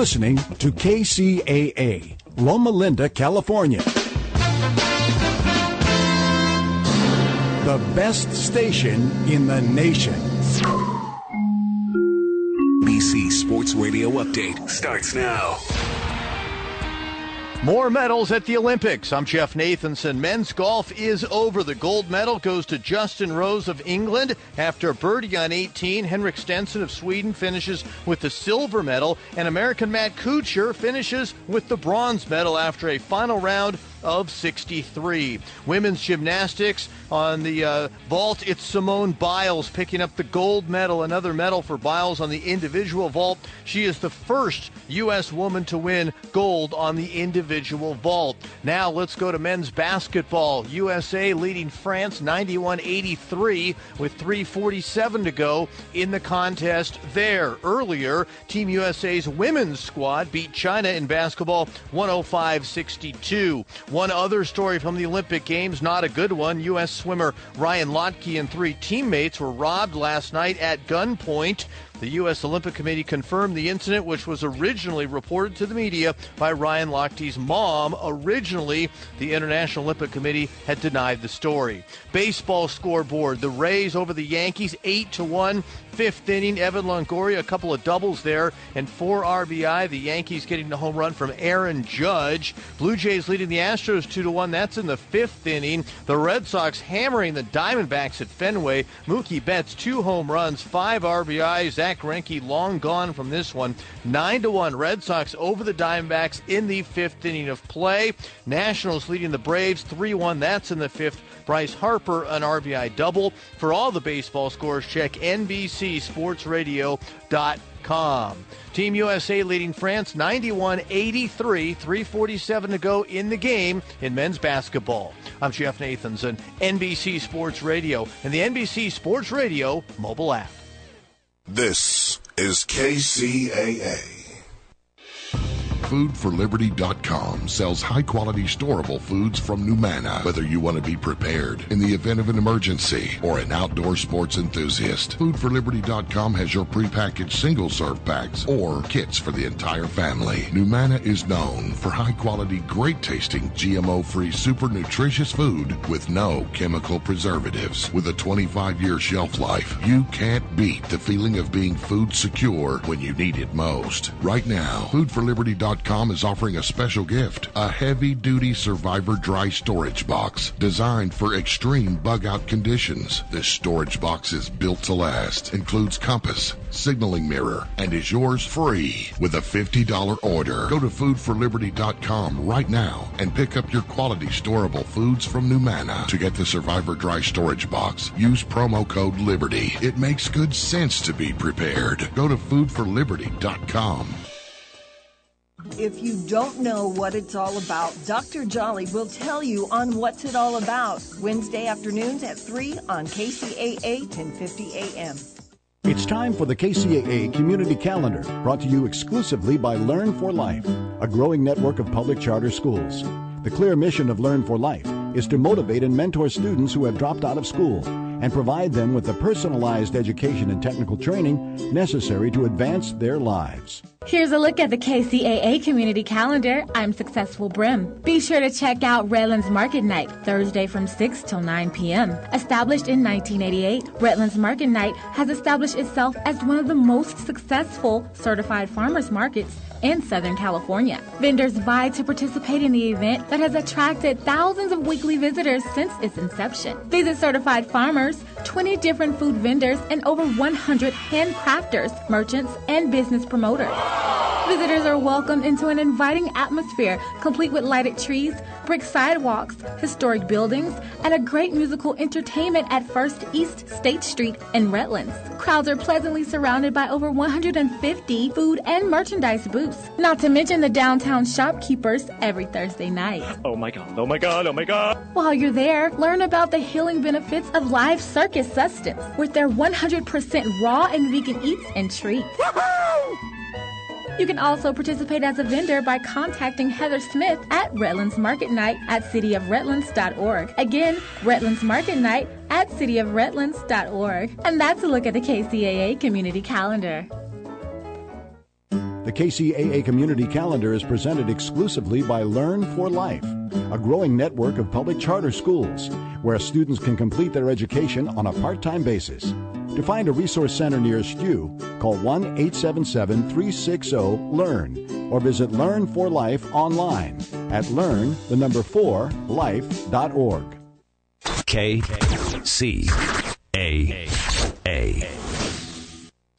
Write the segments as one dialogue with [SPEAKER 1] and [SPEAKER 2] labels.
[SPEAKER 1] Listening to KCAA, Loma Linda, California. The best station in the nation.
[SPEAKER 2] BC Sports Radio Update starts now.
[SPEAKER 3] More medals at the Olympics. I'm Jeff Nathanson. Men's golf is over. The gold medal goes to Justin Rose of England after birdie on 18. Henrik Stenson of Sweden finishes with the silver medal, and American Matt Kuchar finishes with the bronze medal after a final round of 63. Women's gymnastics on the uh, vault, it's Simone Biles picking up the gold medal, another medal for Biles on the individual vault. She is the first U.S. woman to win gold on the individual vault. Now let's go to men's basketball. USA leading France 91 83 with 347 to go in the contest there. Earlier, Team USA's women's squad beat China in basketball 105 62. One other story from the Olympic Games, not a good one. U.S. swimmer Ryan Lochte and three teammates were robbed last night at gunpoint. The U.S. Olympic Committee confirmed the incident, which was originally reported to the media by Ryan Lochte's mom. Originally, the International Olympic Committee had denied the story. Baseball scoreboard: the Rays over the Yankees, eight to one. Fifth inning, Evan Longoria, a couple of doubles there, and four RBI. The Yankees getting the home run from Aaron Judge. Blue Jays leading the Astros two to one. That's in the fifth inning. The Red Sox hammering the Diamondbacks at Fenway. Mookie Betts two home runs, five RBIs. Zack Greinke long gone from this one. Nine to one. Red Sox over the Diamondbacks in the fifth inning of play. Nationals leading the Braves three one. That's in the fifth. Bryce Harper an RBI double. For all the baseball scores, check NBCSportsRadio.com. Team USA leading France 91 83, 347 to go in the game in men's basketball. I'm Jeff Nathanson, NBC Sports Radio, and the NBC Sports Radio mobile app.
[SPEAKER 4] This is KCAA. FoodForLiberty.com sells high quality storable foods from NuManna. Whether you want to be prepared in the event of an emergency or an outdoor sports enthusiast, FoodForLiberty.com has your prepackaged single serve packs or kits for the entire family. NuManna is known for high quality, great tasting, GMO free, super nutritious food with no chemical preservatives. With a 25 year shelf life, you can't beat the feeling of being food secure when you need it most. Right now, FoodForLiberty.com FoodForLiberty.com is offering a special gift a heavy duty Survivor dry storage box designed for extreme bug out conditions. This storage box is built to last, includes compass, signaling mirror, and is yours free with a $50 order. Go to FoodForLiberty.com right now and pick up your quality storable foods from NuManna. To get the Survivor dry storage box, use promo code LIBERTY. It makes good sense to be prepared. Go to FoodForLiberty.com.
[SPEAKER 5] If you don't know what it's all about, Dr. Jolly will tell you on What's It All About, Wednesday afternoons at 3 on KCAA 1050 AM.
[SPEAKER 1] It's time for the KCAA Community Calendar, brought to you exclusively by Learn for Life, a growing network of public charter schools. The clear mission of Learn for Life is to motivate and mentor students who have dropped out of school and provide them with the personalized education and technical training necessary to advance their lives.
[SPEAKER 6] Here's a look at the KCAA community calendar. I'm Successful Brim. Be sure to check out Redlands Market Night, Thursday from 6 till 9 p.m. Established in 1988, Redlands Market Night has established itself as one of the most successful certified farmers markets in Southern California. Vendors vie to participate in the event that has attracted thousands of weekly visitors since its inception. Visit certified farmers, 20 different food vendors, and over 100 handcrafters, merchants, and business promoters. Visitors are welcomed into an inviting atmosphere complete with lighted trees, brick sidewalks, historic buildings, and a great musical entertainment at First East State Street in Redlands. Crowds are pleasantly surrounded by over 150 food and merchandise booths, not to mention the downtown shopkeepers every Thursday night.
[SPEAKER 7] Oh my god, oh my god, oh my god.
[SPEAKER 6] While you're there, learn about the healing benefits of live circus sustenance with their 100% raw and vegan eats and treats. You can also participate as a vendor by contacting Heather Smith at Redlands Market Night at cityofredlands.org. Again, Redlands Market Night at cityofredlands.org. And that's a look at the KCAA community calendar.
[SPEAKER 1] The KCAA Community Calendar is presented exclusively by Learn for Life, a growing network of public charter schools where students can complete their education on a part time basis. To find a resource center nearest you, call 1 877 360 LEARN or visit Learn for Life online at learn, the number 4, life.org.
[SPEAKER 2] K C A A.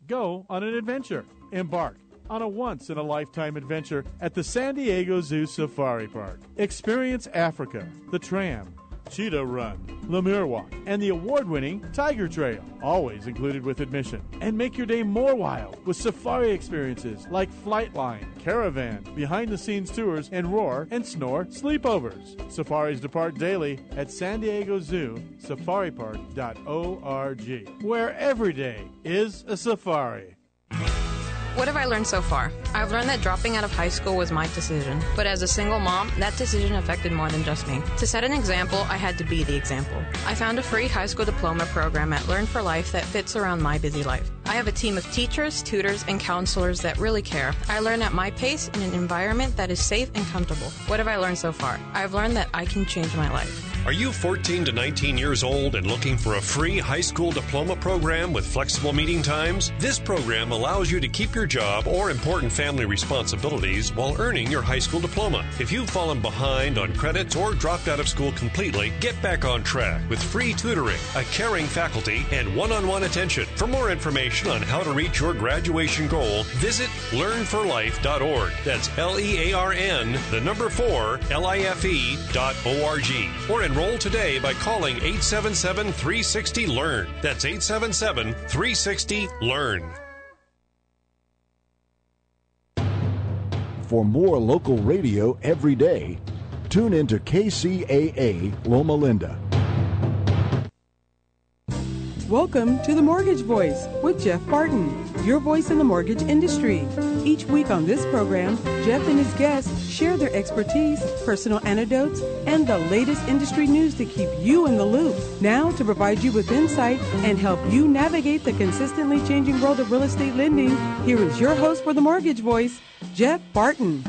[SPEAKER 8] Go on an adventure. Embark on a once in a lifetime adventure at the San Diego Zoo Safari Park. Experience Africa, the tram, Cheetah Run, Lemur Walk, and the award winning Tiger Trail, always included with admission. And make your day more wild with safari experiences like Flightline, Caravan, behind the scenes tours, and Roar and Snore sleepovers. Safaris depart daily at San Diego Zoo Safaripark.org, where every day is a safari.
[SPEAKER 9] What have I learned so far? I've learned that dropping out of high school was my decision, but as a single mom, that decision affected more than just me. To set an example, I had to be the example. I found a free high school diploma program at Learn for Life that fits around my busy life. I have a team of teachers, tutors, and counselors that really care. I learn at my pace in an environment that is safe and comfortable. What have I learned so far? I've learned that I can change my life.
[SPEAKER 10] Are you 14 to 19 years old and looking for a free high school diploma program with flexible meeting times? This program allows you to keep your job or important family responsibilities while earning your high school diploma. If you've fallen behind on credits or dropped out of school completely, get back on track with free tutoring, a caring faculty, and one on one attention. For more information on how to reach your graduation goal, visit learnforlife.org. That's L E A R N, the number 4, L I F E dot O R G. Or enroll today by calling 877 360 LEARN. That's 877 360 LEARN.
[SPEAKER 1] For more local radio every day, tune into KCAA Loma Linda.
[SPEAKER 11] Welcome to the Mortgage Voice with Jeff Barton, your voice in the mortgage industry. Each week on this program, Jeff and his guests share their expertise, personal anecdotes, and the latest industry news to keep you in the loop. Now, to provide you with insight and help you navigate the consistently changing world of real estate lending, here is your host for the Mortgage Voice, Jeff Barton.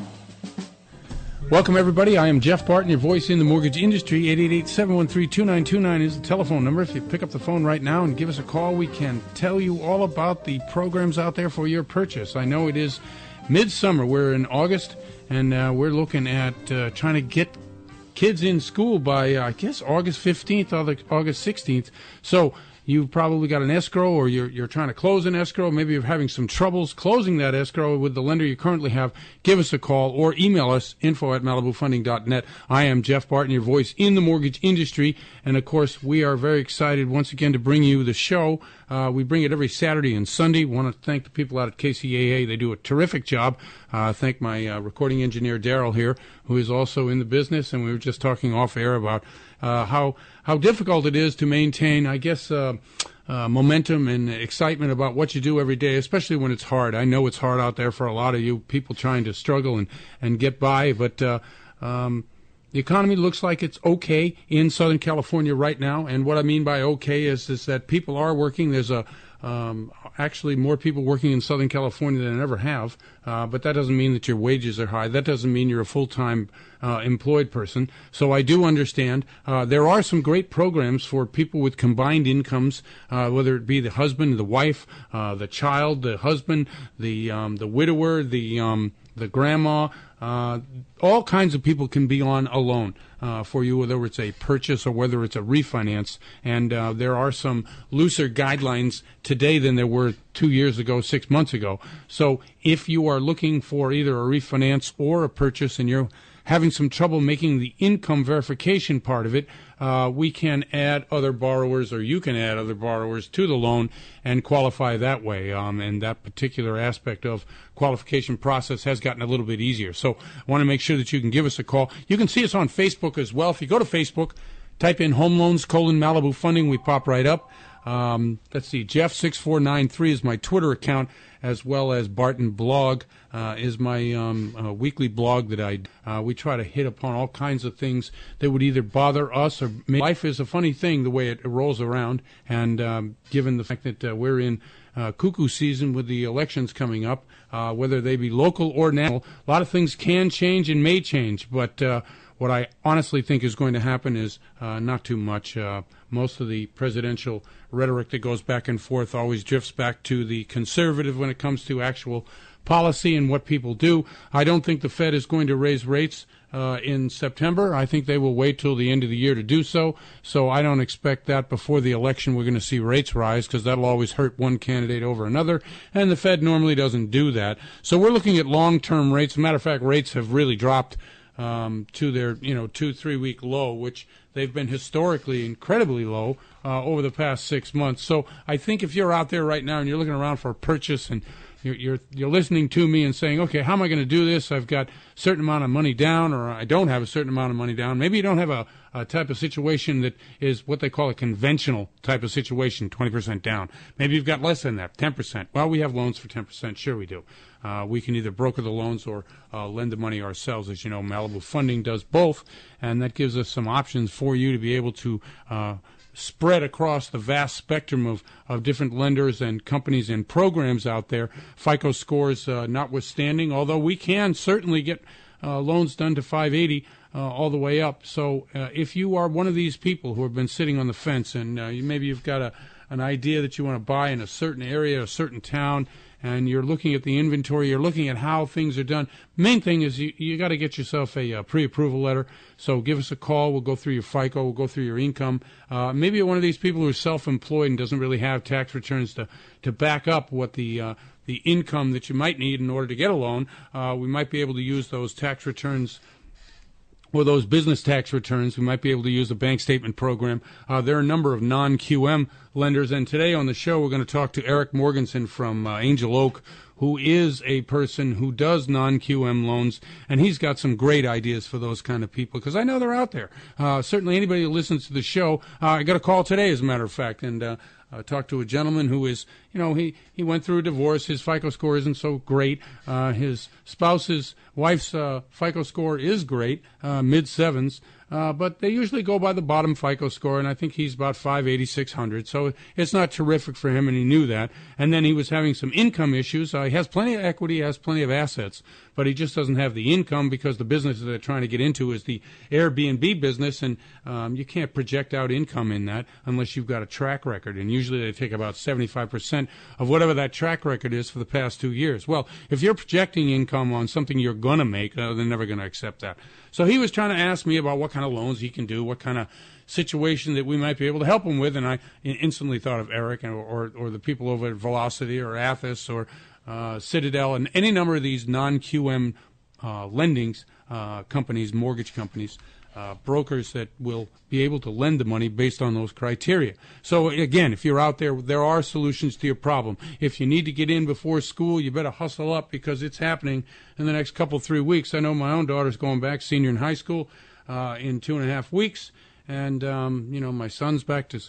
[SPEAKER 12] Welcome, everybody. I am Jeff Barton, your voice in the mortgage industry. 888-713-2929 is the telephone number. If you pick up the phone right now and give us a call, we can tell you all about the programs out there for your purchase. I know it is midsummer. We're in August, and uh, we're looking at uh, trying to get kids in school by, uh, I guess, August 15th or August 16th. So you've probably got an escrow or you're, you're trying to close an escrow. Maybe you're having some troubles closing that escrow with the lender you currently have. Give us a call or email us info at malibufunding.net. I am Jeff Barton, your voice in the mortgage industry. And of course, we are very excited once again to bring you the show. Uh, we bring it every Saturday and Sunday. Want to thank the people out at KCAA. They do a terrific job. Uh, thank my uh, recording engineer, Daryl, here, who is also in the business. And we were just talking off air about uh, how how difficult it is to maintain, I guess, uh, uh, momentum and excitement about what you do every day, especially when it's hard. I know it's hard out there for a lot of you people trying to struggle and and get by, but. Uh, um, the economy looks like it's okay in Southern California right now, and what I mean by okay is is that people are working. There's a um, actually more people working in Southern California than ever have, uh, but that doesn't mean that your wages are high. That doesn't mean you're a full time uh, employed person. So I do understand uh, there are some great programs for people with combined incomes, uh, whether it be the husband, the wife, uh, the child, the husband, the um, the widower, the um, the grandma. Uh, all kinds of people can be on a loan uh, for you, whether it's a purchase or whether it's a refinance. And uh, there are some looser guidelines today than there were two years ago, six months ago. So if you are looking for either a refinance or a purchase and you're having some trouble making the income verification part of it, uh, we can add other borrowers, or you can add other borrowers to the loan and qualify that way. Um, and that particular aspect of qualification process has gotten a little bit easier. So I want to make sure that you can give us a call. You can see us on Facebook as well. If you go to Facebook, type in home loans colon Malibu funding, we pop right up. Um, let's see, Jeff6493 is my Twitter account, as well as Barton Blog uh, is my um, uh, weekly blog that I uh, we try to hit upon all kinds of things that would either bother us or life is a funny thing the way it rolls around, and um, given the fact that uh, we're in uh, cuckoo season with the elections coming up, uh, whether they be local or national, a lot of things can change and may change, but. what I honestly think is going to happen is not too much. Most of the presidential rhetoric that goes back and forth always drifts back to the conservative when it comes to actual policy and what people do. I don't think the Fed is going to raise rates uh, in September. I think they will wait till the end of the year to do so. So I don't expect that before the election we're going to see rates rise because that'll always hurt one candidate over another. And the Fed normally doesn't do that. So we're looking at long term rates. Matter of fact, rates have really dropped um, to their you know two three week low, which they've been historically incredibly low uh, over the past six months. So I think if you're out there right now and you're looking around for a purchase and you're, you're, you're listening to me and saying, okay, how am I going to do this? I've got a certain amount of money down, or I don't have a certain amount of money down. Maybe you don't have a, a type of situation that is what they call a conventional type of situation, 20% down. Maybe you've got less than that, 10%. Well, we have loans for 10%. Sure, we do. Uh, we can either broker the loans or uh, lend the money ourselves. As you know, Malibu Funding does both, and that gives us some options for you to be able to uh, spread across the vast spectrum of, of different lenders and companies and programs out there, FICO scores uh, notwithstanding, although we can certainly get uh, loans done to 580 uh, all the way up. So uh, if you are one of these people who have been sitting on the fence and uh, you, maybe you've got a, an idea that you want to buy in a certain area, a certain town, and you're looking at the inventory, you're looking at how things are done. Main thing is you, you got to get yourself a, a, uh, pre-approval letter. So give us a call. We'll go through your FICO. We'll go through your income. Uh, maybe you're one of these people who's self-employed and doesn't really have tax returns to, to back up what the uh, the income that you might need in order to get a loan. Uh, we might be able to use those tax returns or those business tax returns, we might be able to use a bank statement program. Uh, there are a number of non QM lenders, and today on the show we're going to talk to Eric Morganson from uh, Angel Oak, who is a person who does non QM loans, and he's got some great ideas for those kind of people because I know they're out there. Uh, certainly, anybody who listens to the show, uh, I got a call today, as a matter of fact, and uh, talked to a gentleman who is you know, he, he went through a divorce. His FICO score isn't so great. Uh, his spouse's wife's uh, FICO score is great, uh, mid sevens. Uh, but they usually go by the bottom FICO score, and I think he's about 580, 600. So it's not terrific for him, and he knew that. And then he was having some income issues. Uh, he has plenty of equity, has plenty of assets, but he just doesn't have the income because the business that they're trying to get into is the Airbnb business, and um, you can't project out income in that unless you've got a track record. And usually they take about 75% of whatever that track record is for the past two years. Well, if you're projecting income on something you're going to make, uh, they're never going to accept that. So he was trying to ask me about what kind of loans he can do, what kind of situation that we might be able to help him with, and I instantly thought of Eric or or, or the people over at Velocity or Athas or uh, Citadel and any number of these non-QM uh, lendings uh, companies, mortgage companies uh, brokers that will be able to lend the money based on those criteria. So again, if you're out there, there are solutions to your problem. If you need to get in before school, you better hustle up because it's happening in the next couple three weeks. I know my own daughter's going back, senior in high school, uh, in two and a half weeks, and um, you know my son's back to.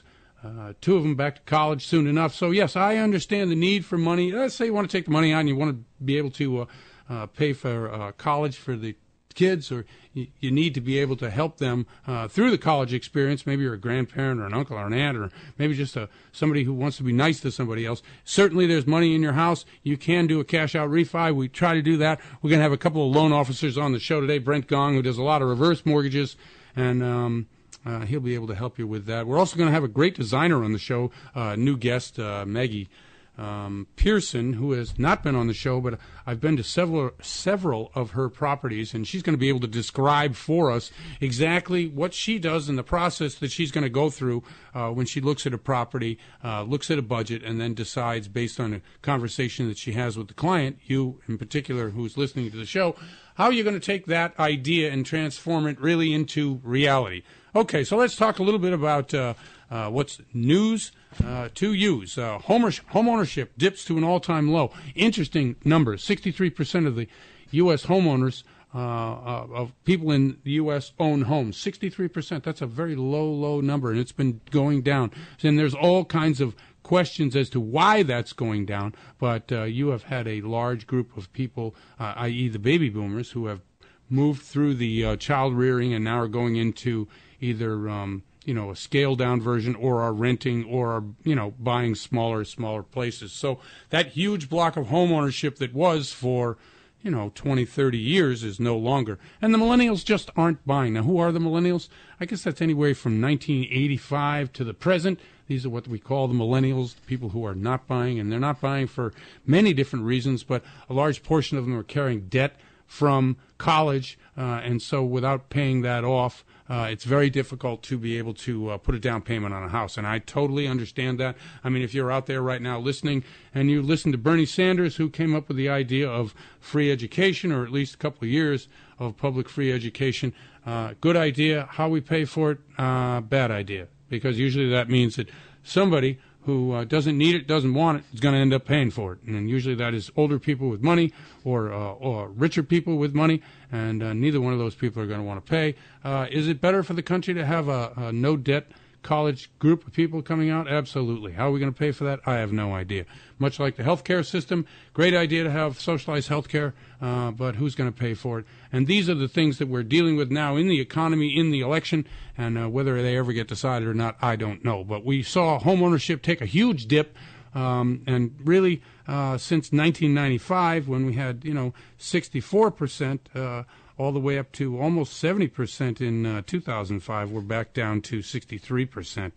[SPEAKER 12] Uh, two of them back to college soon enough. So yes, I understand the need for money. Let's say you want to take the money out and you want to be able to uh, uh, pay for uh, college for the kids or you, need to be able to help them uh, through the college experience. Maybe you're a grandparent or an uncle or an aunt or maybe just a, somebody who wants to be nice to somebody else. Certainly there's money in your house. You can do a cash out refi. We try to do that. We're going to have a couple of loan officers on the show today. Brent Gong, who does a lot of reverse mortgages and, um, uh, he'll be able to help you with that. We're also going to have a great designer on the show, uh, new guest, uh, Maggie um, Pearson, who has not been on the show, but I've been to several several of her properties, and she's going to be able to describe for us exactly what she does in the process that she's going to go through uh, when she looks at a property, uh, looks at a budget, and then decides based on a conversation that she has with the client, you in particular, who's listening to the show, how you're going to take that idea and transform it really into reality. Okay, so let's talk a little bit about uh, uh what's news uh, to use. Uh, home, ownership dips to an all time low. Interesting number 63% of the U.S. homeowners. Uh, uh, of people in the U.S. own homes, 63%. That's a very low, low number, and it's been going down. And there's all kinds of questions as to why that's going down, but uh, you have had a large group of people, i.e., the baby boomers, who have moved through the child rearing and now are going into either um, you know a scaled down version or are renting or are you know buying smaller smaller places. So that huge block of home ownership that was for you know 20 30 years is no longer. And the millennials just aren't buying. Now who are the millennials? I guess that's anywhere from 1985 to the present. These are what we call the millennials the people who are not buying and they're not buying for many different reasons but a large portion of them are carrying debt from college uh, and so without paying that off uh, it's very difficult to be able to uh, put a down payment on a house. And I totally understand that. I mean, if you're out there right now listening and you listen to Bernie Sanders, who came up with the idea of free education, or at least a couple of years of public free education, uh, good idea. How we pay for it, uh, bad idea. Because usually that means that somebody who uh, doesn't need it, doesn't want it, is going to end up paying for it. And usually that is older people with money or, uh, or richer people with money, and uh, neither one of those people are going to want to pay. Uh, is it better for the country to have a, a no debt college group of people coming out? Absolutely. How are we going to pay for that? I have no idea. Much like the healthcare system, great idea to have socialized healthcare, uh, but who's going to pay for it? And these are the things that we're dealing with now in the economy, in the election, and uh, whether they ever get decided or not, I don't know. But we saw homeownership take a huge dip. Um, and really, uh, since 1995, when we had, you know, 64 percent uh, all the way up to almost 70% in uh, 2005. We're back down to 63%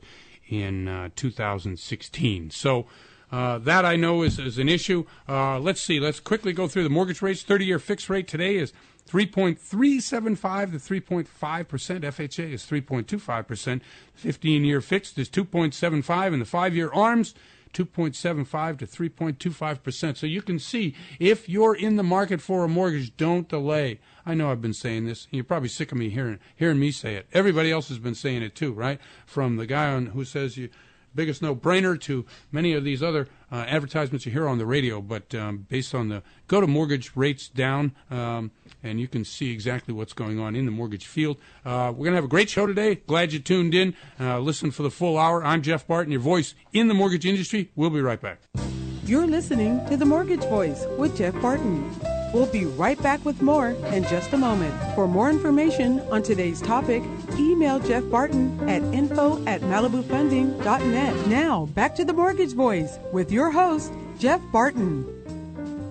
[SPEAKER 12] in uh, 2016. So uh, that I know is, is an issue. Uh, let's see. Let's quickly go through the mortgage rates. 30 year fixed rate today is 3.375 to 3.5%. FHA is 3.25%. 15 year fixed is 2.75, and the five year ARMS 2.75 to 3.25%. So you can see if you're in the market for a mortgage, don't delay. I know I've been saying this. And you're probably sick of me hearing hearing me say it. Everybody else has been saying it too, right? From the guy on who says you biggest no-brainer to many of these other uh, advertisements you hear on the radio, but um, based on the go to mortgage rates down, um, and you can see exactly what's going on in the mortgage field. Uh, we're gonna have a great show today. Glad you tuned in. Uh, listen for the full hour. I'm Jeff Barton, your voice in the mortgage industry. We'll be right back.
[SPEAKER 11] You're listening to The Mortgage Voice with Jeff Barton. We'll be right back with more in just a moment. For more information on today's topic, email Jeff Barton at info at malibufunding.net. Now, back to the Mortgage Voice with your host, Jeff Barton.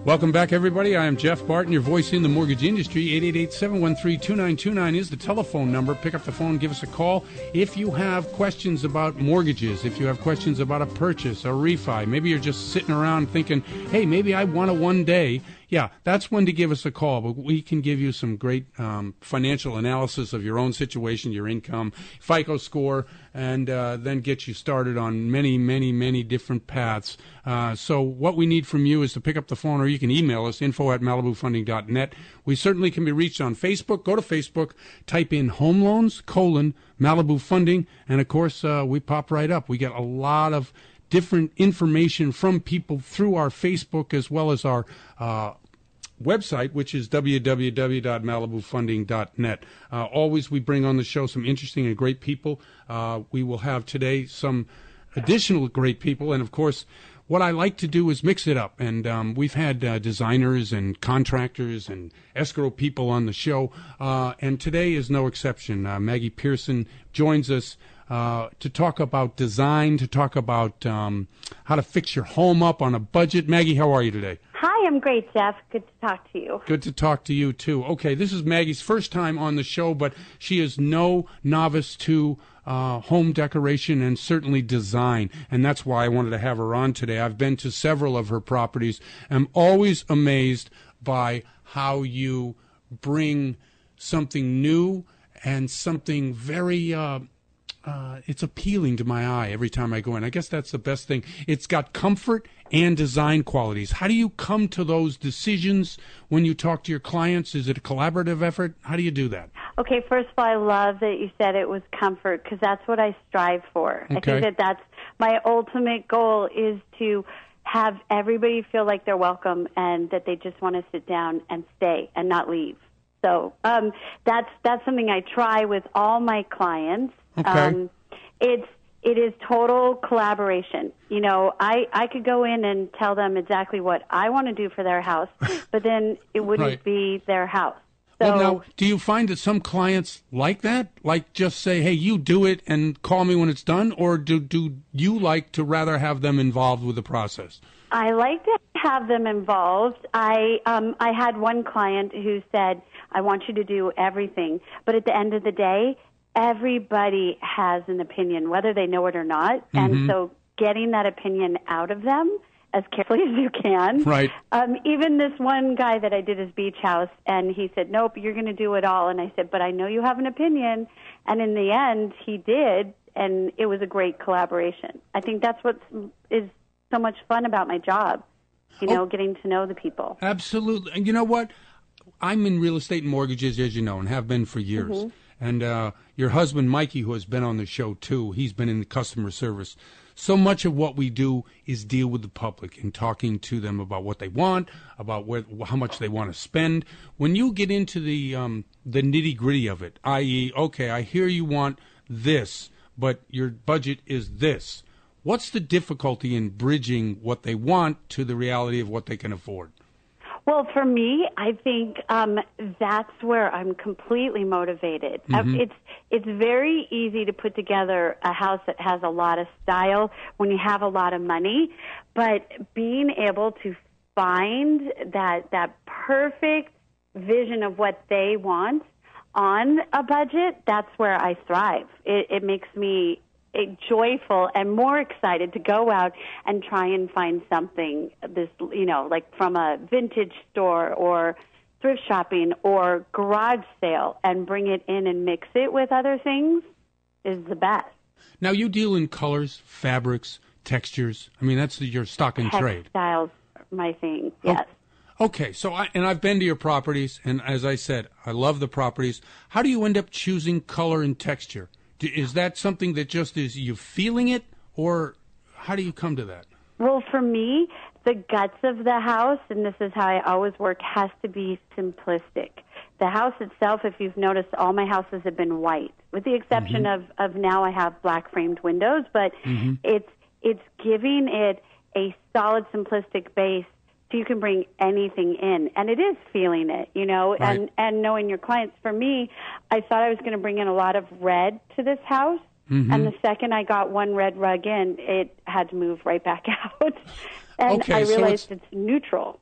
[SPEAKER 12] Welcome back, everybody. I am Jeff Barton, your voice in the mortgage industry. 888-713-2929 is the telephone number. Pick up the phone, give us a call. If you have questions about mortgages, if you have questions about a purchase, a refi, maybe you're just sitting around thinking, hey, maybe I want a one day yeah, that's when to give us a call. But we can give you some great um, financial analysis of your own situation, your income, FICO score, and uh, then get you started on many, many, many different paths. Uh, so what we need from you is to pick up the phone, or you can email us info at malibufunding.net. We certainly can be reached on Facebook. Go to Facebook, type in home loans colon Malibu Funding, and of course uh, we pop right up. We get a lot of different information from people through our Facebook as well as our uh, website, which is www.malibufunding.net. Uh, always, we bring on the show some interesting and great people. Uh, we will have today some additional great people, and of course, what I like to do is mix it up. And um, we've had uh, designers and contractors and escrow people on the show, uh, and today is no exception. Uh, Maggie Pearson joins us uh, to talk about design, to talk about um, how to fix your home up on a budget. Maggie, how are you today?
[SPEAKER 13] Hi, I'm great, Jeff. Good to talk to you.
[SPEAKER 12] Good to talk to you, too. Okay, this is Maggie's first time on the show, but she is no novice to uh, home decoration and certainly design, and that's why I wanted to have her on today. I've been to several of her properties. I'm always amazed by how you bring something new and something very uh, uh, it's appealing to my eye every time I go in. I guess that's the best thing. It's got comfort and design qualities. How do you come to those decisions when you talk to your clients? Is it a collaborative effort? How do you do that?
[SPEAKER 13] Okay, first of all, I love that you said it was comfort because that's what I strive for. Okay. I think that that's my ultimate goal is to have everybody feel like they're welcome and that they just want to sit down and stay and not leave. So um, that's that's something I try with all my clients
[SPEAKER 12] Okay. Um,
[SPEAKER 13] it's it is total collaboration. You know, I I could go in and tell them exactly what I want to do for their house, but then it wouldn't right. be their house.
[SPEAKER 12] So, well, now, do you find that some clients like that? Like just say, "Hey, you do it and call me when it's done," or do do you like to rather have them involved with the process?
[SPEAKER 13] I like to have them involved. I um I had one client who said, "I want you to do everything," but at the end of the day, everybody has an opinion, whether they know it or not. Mm-hmm. And so getting that opinion out of them as carefully as you can.
[SPEAKER 12] Right.
[SPEAKER 13] Um, even this one guy that I did his beach house, and he said, "Nope, you're going to do it all." And I said, "But I know you have an opinion." And in the end, he did, and it was a great collaboration. I think that's what is so much fun about my job. You know, oh, getting to know the people.
[SPEAKER 12] Absolutely. And you know what? I'm in real estate and mortgages, as you know, and have been for years. Mm-hmm. And uh, your husband, Mikey, who has been on the show too, he's been in the customer service. So much of what we do is deal with the public and talking to them about what they want, about where, how much they want to spend. When you get into the um, the nitty gritty of it, i.e., okay, I hear you want this, but your budget is this. What's the difficulty in bridging what they want to the reality of what they can afford?
[SPEAKER 13] Well, for me, I think um, that's where I'm completely motivated. Uh, mm-hmm. It's it's very easy to put together a house that has a lot of style when you have a lot of money, but being able to find that that perfect vision of what they want on a budget, that's where I thrive. It, it makes me joyful and more excited to go out and try and find something this you know like from a vintage store or thrift shopping or garage sale and bring it in and mix it with other things is the best.
[SPEAKER 12] Now you deal in colors, fabrics, textures. I mean that's your stock and trade.
[SPEAKER 13] Textiles, my thing. Oh, yes.
[SPEAKER 12] Okay, so I, and I've been to your properties, and as I said, I love the properties. How do you end up choosing color and texture? Is that something that just is you feeling it, or how do you come to that?
[SPEAKER 13] Well, for me, the guts of the house, and this is how I always work, has to be simplistic. The house itself, if you've noticed, all my houses have been white, with the exception
[SPEAKER 14] Mhm.
[SPEAKER 13] of of now I have black framed windows. But
[SPEAKER 14] Mhm.
[SPEAKER 13] it's it's giving it a solid, simplistic base, so you can bring anything in, and it is feeling it, you know, and and knowing your clients. For me, I thought I was going to bring in a lot of red to this house.
[SPEAKER 12] Mhm.
[SPEAKER 13] And the second I got one red rug in, it had to move right back out. and
[SPEAKER 12] Okay,
[SPEAKER 13] I
[SPEAKER 12] so
[SPEAKER 13] realized it's neutral.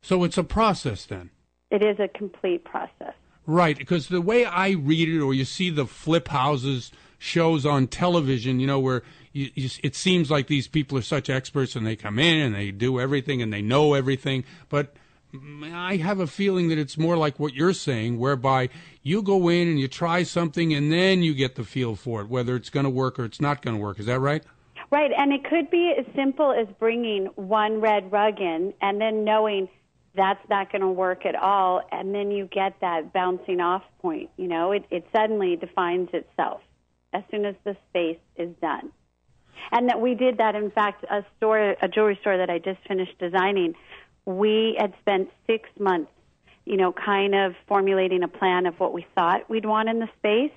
[SPEAKER 12] So it's a process then.
[SPEAKER 13] It is a complete process.
[SPEAKER 12] Right, because the way I read it, or you see the flip houses shows on television, you know, where you, you, it seems like these people are such experts and they come in and they do everything and they know everything. But I have a feeling that it's more like what you're saying, whereby you go in and you try something and then you get the feel for it, whether it's going to work or it's not going to work. Is that right?
[SPEAKER 13] Right, and it could be as simple as bringing one red rug in and then knowing that's not going to work at all, and then you get that bouncing off point. You know, it, it suddenly defines itself as soon as the space is done. And that we did that. In fact, a store, a jewelry store that I just finished designing, we had spent six months, you know, kind of formulating a plan of what we thought we'd want in the space.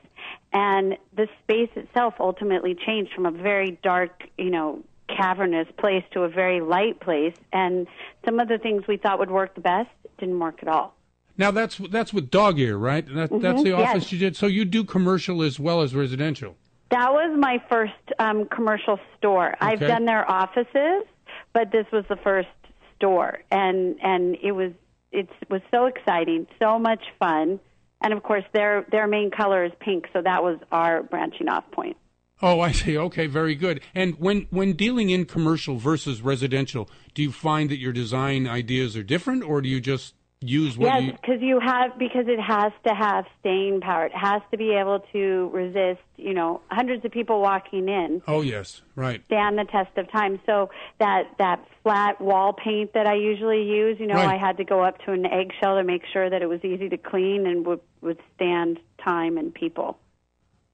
[SPEAKER 13] And the space itself ultimately changed from a very dark, you know, cavernous place to a very light place. And some of the things we thought would work the best didn't work at all.
[SPEAKER 12] Now that's that's with dog ear, right? That, That's
[SPEAKER 13] Mhm,
[SPEAKER 12] the office
[SPEAKER 13] yes.
[SPEAKER 12] you did. So you do commercial as well as residential.
[SPEAKER 13] That was my first um, commercial store. I've done their offices, but this was the first store, and and it was it was so exciting, so much fun, and of course their their main color is pink, so that was our branching off point.
[SPEAKER 12] Oh, I see. Okay, very good. And when when dealing in commercial versus residential, do you find that your design ideas are different, or do you just use what
[SPEAKER 13] Yes,
[SPEAKER 12] you?
[SPEAKER 13] because you have because it has to have staying power. It has to be able to resist, you know, hundreds of people walking in.
[SPEAKER 12] Oh, yes, right.
[SPEAKER 13] stand the test of time. So that that flat wall paint that I usually use, you know,
[SPEAKER 12] Right.
[SPEAKER 13] I had to go up to an eggshell to make sure that it was easy to clean and would would stand time and people.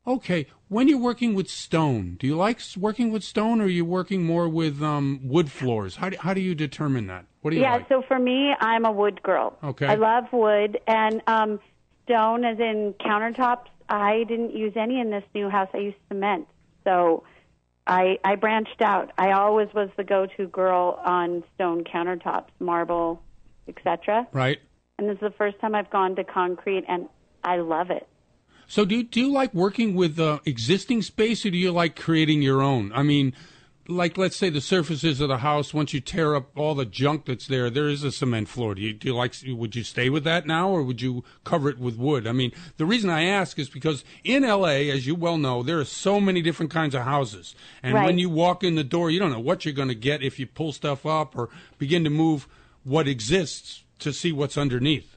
[SPEAKER 12] Okay, when you're working with stone, do you like working with stone, or are you working more with um, wood floors? How do, how do you determine that? What do you
[SPEAKER 13] yeah,
[SPEAKER 12] like?
[SPEAKER 13] so for me, I'm a wood girl.
[SPEAKER 12] Okay.
[SPEAKER 13] I love wood and um stone as in countertops. I didn't use any in this new house. I used cement. So I I branched out. I always was the go-to girl on stone countertops, marble, etc.
[SPEAKER 12] Right.
[SPEAKER 13] And this is the first time I've gone to concrete, and I love it.
[SPEAKER 12] So do you, do you like working with uh, existing space, or do you like creating your own? I mean, like let's say the surfaces of the house. Once you tear up all the junk that's there, there is a cement floor. Do you, do you like? Would you stay with that now, or would you cover it with wood? I mean, the reason I ask is because in L.A., as you well know, there are so many different kinds of houses, and when you walk in the door, you don't know what you're going to get if you pull stuff up or begin to move what exists to see what's underneath.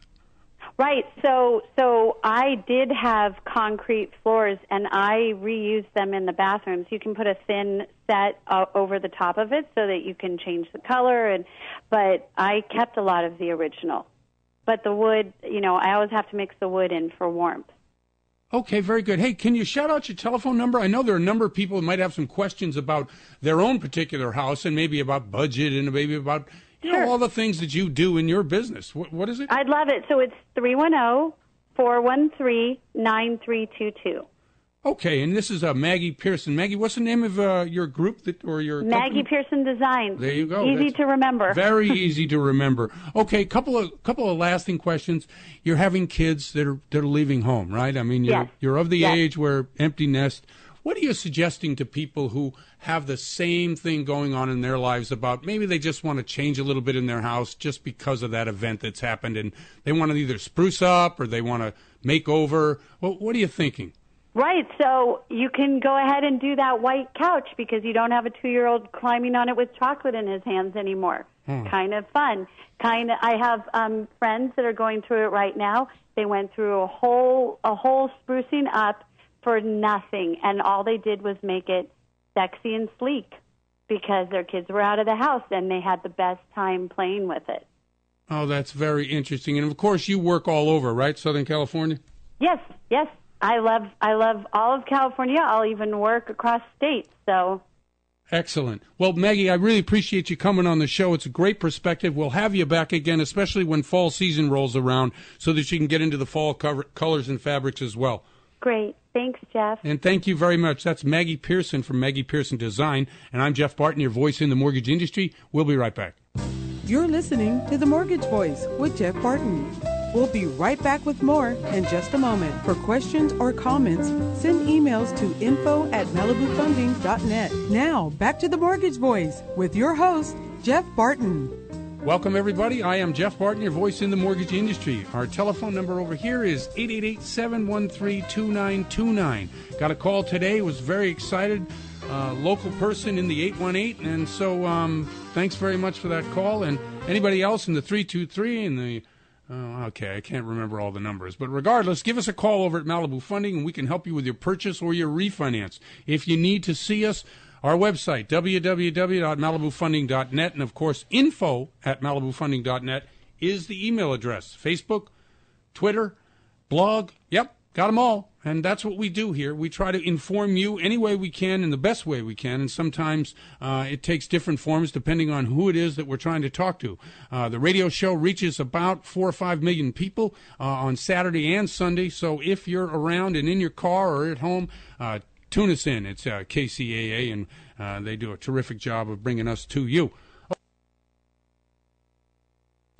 [SPEAKER 13] Right. So so I did have concrete floors and I reused them in the bathrooms. You can put a thin set uh, over the top of it so that you can change the color and but I kept a lot of the original. But the wood, you know, I always have to mix the wood in for warmth.
[SPEAKER 12] Okay, very good. Hey, can you shout out your telephone number? I know there are a number of people who might have some questions about their own particular house and maybe about budget and maybe about you know all the things that you do in your business. What, what is it?
[SPEAKER 13] I'd love it. So it's three one zero four one three nine three two two.
[SPEAKER 12] Okay, and this is uh, Maggie Pearson. Maggie, what's the name of uh, your group that or your
[SPEAKER 13] Maggie
[SPEAKER 12] company?
[SPEAKER 13] Pearson Design.
[SPEAKER 12] There you go.
[SPEAKER 13] Easy
[SPEAKER 12] That's
[SPEAKER 13] to remember.
[SPEAKER 12] Very easy to remember. Okay, couple of couple of lasting questions. You're having kids that are that are leaving home, right? I mean, you're
[SPEAKER 13] Yes.
[SPEAKER 12] you're of the
[SPEAKER 13] Yes.
[SPEAKER 12] age where empty nest. What are you suggesting to people who have the same thing going on in their lives about maybe they just want to change a little bit in their house just because of that event that's happened and they want to either spruce up or they want to make over? Well, what are you thinking?
[SPEAKER 13] Right. So you can go ahead and do that white couch because you don't have a two year old climbing on it with chocolate in his hands anymore.
[SPEAKER 14] Hmm.
[SPEAKER 13] Kind of fun. Kind of. I have um, friends that are going through it right now. They went through a whole a whole sprucing up for nothing, and all they did was make it sexy and sleek because their kids were out of the house and they had the best time playing with it.
[SPEAKER 12] Oh, that's very interesting. And of course, you work all over, right? Southern California?
[SPEAKER 13] Yes, yes. I love I love all of California. I'll even work across states. So
[SPEAKER 12] Excellent. Well, Maggie, I really appreciate you coming on the show. It's a great perspective. We'll have you back again, especially when fall season rolls around, so that you can get into the fall cover- colors and fabrics as well.
[SPEAKER 13] Great. Thanks, Jeff.
[SPEAKER 12] And thank you very much. That's Maggie Pearson from Maggie Pearson Design. And I'm Jeff Barton, your voice in the mortgage industry. We'll be right back.
[SPEAKER 11] You're listening to The Mortgage Voice with Jeff Barton. We'll be right back with more in just a moment. For questions or comments, send emails to info at malibufunding.net. Now, back to The Mortgage Voice with your host, Jeff Barton.
[SPEAKER 12] Welcome, everybody. I am Jeff Barton, your voice in the mortgage industry. Our telephone number over here is 888 713 2929. Got a call today, was very excited. Uh, local person in the 818, and so um, thanks very much for that call. And anybody else in the 323 and the Oh, okay, I can't remember all the numbers. But regardless, give us a call over at Malibu Funding and we can help you with your purchase or your refinance. If you need to see us, our website, www.malibufunding.net, and of course, info at malibufunding.net is the email address. Facebook, Twitter, blog, yep, got them all. And that's what we do here. We try to inform you any way we can in the best way we can. And sometimes uh, it takes different forms depending on who it is that we're trying to talk to. Uh, the radio show reaches about four or five million people uh, on Saturday and Sunday. So if you're around and in your car or at home, uh, tune us in. It's uh, KCAA, and uh, they do a terrific job of bringing us to you.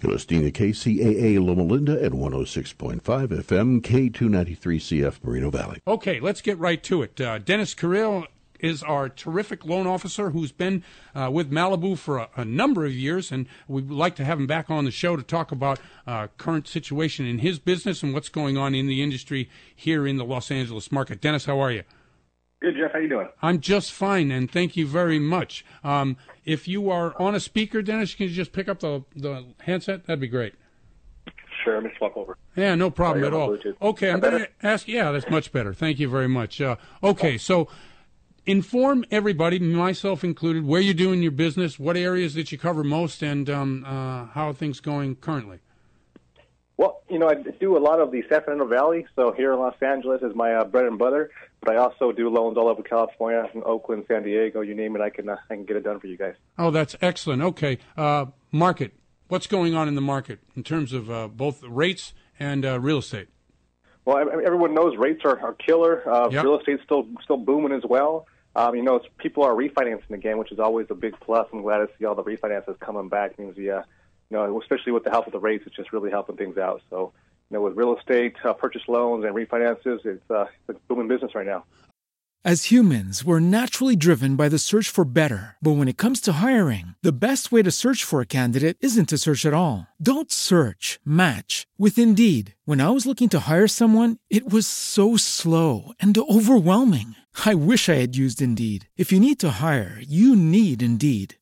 [SPEAKER 14] You're listening to KCAA Loma Linda at 106.5 FM, K293CF Moreno Valley.
[SPEAKER 12] Okay, let's get right to it. Uh, Dennis Carrillo is our terrific loan officer who's been uh, with Malibu for a, a, number of years, and we'd like to have him back on the show to talk about uh, current situation in his business and what's going on in the industry here in the Los Angeles market. Dennis, how are you?
[SPEAKER 15] Good, Jeff. How you doing?
[SPEAKER 12] I'm just fine, and thank you very much. Um, if you are on a speaker, Dennis, can you just pick up the the handset? That'd be great.
[SPEAKER 15] Sure, let me swap over.
[SPEAKER 12] Yeah, no problem at all. Okay, I'm going to ask. Yeah, that's much better. Thank you very much. Uh, okay, so inform everybody, myself included, where you're doing your business, what areas that you cover most, and um, uh, how are things going currently.
[SPEAKER 15] Well, you know, I do a lot of the San Fernando Valley, so here in Los Angeles is my uh, bread and butter. But I also do loans all over California, from Oakland, San Diego, you name it. I can uh, I can get it done for you guys.
[SPEAKER 12] Oh, that's excellent. Okay, uh, market. What's going on in the market in terms of uh, both rates and uh, real estate?
[SPEAKER 15] Well, everyone knows rates are, are killer. Uh,
[SPEAKER 12] Yep.
[SPEAKER 15] Real estate's still still booming as well. Um, you know, it's, people are refinancing again, which is always a big plus. I'm glad to see all the refinances coming back. means the, uh, you know, especially with the help of the rates, it's just really helping things out. So, you know, with real estate, uh, purchase loans, and refinances, it's, uh, it's a booming business right now.
[SPEAKER 16] As humans, we're naturally driven by the search for better. But when it comes to hiring, the best way to search for a candidate isn't to search at all. Don't search, match with Indeed. When I was looking to hire someone, it was so slow and overwhelming. I wish I had used Indeed. If you need to hire, you need Indeed.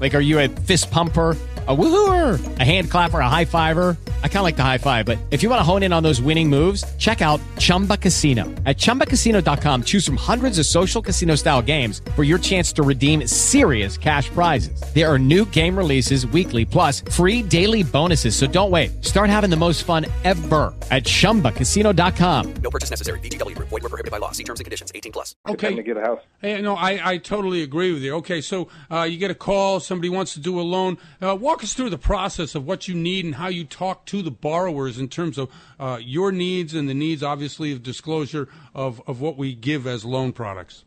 [SPEAKER 17] Like, are you a fist pumper? A woohooer, a hand clapper, a high fiver. I kind of like the high five, but if you want to hone in on those winning moves, check out Chumba Casino. At ChumbaCasino.com, choose from hundreds of social casino style games for your chance to redeem serious cash prizes. There are new game releases weekly, plus free daily bonuses. So don't wait. Start having the most fun ever at ChumbaCasino.com.
[SPEAKER 18] No purchase necessary. VGW Group. Void were prohibited by law. See terms and conditions. 18 plus.
[SPEAKER 12] Okay.
[SPEAKER 15] to get a house.
[SPEAKER 12] Hey, no, I, I totally agree with you. Okay, so uh, you get a call, somebody wants to do a loan. Uh, walk us through the process of what you need and how you talk to the borrowers in terms of uh, your needs and the needs, obviously, of disclosure of, of what we give as loan products.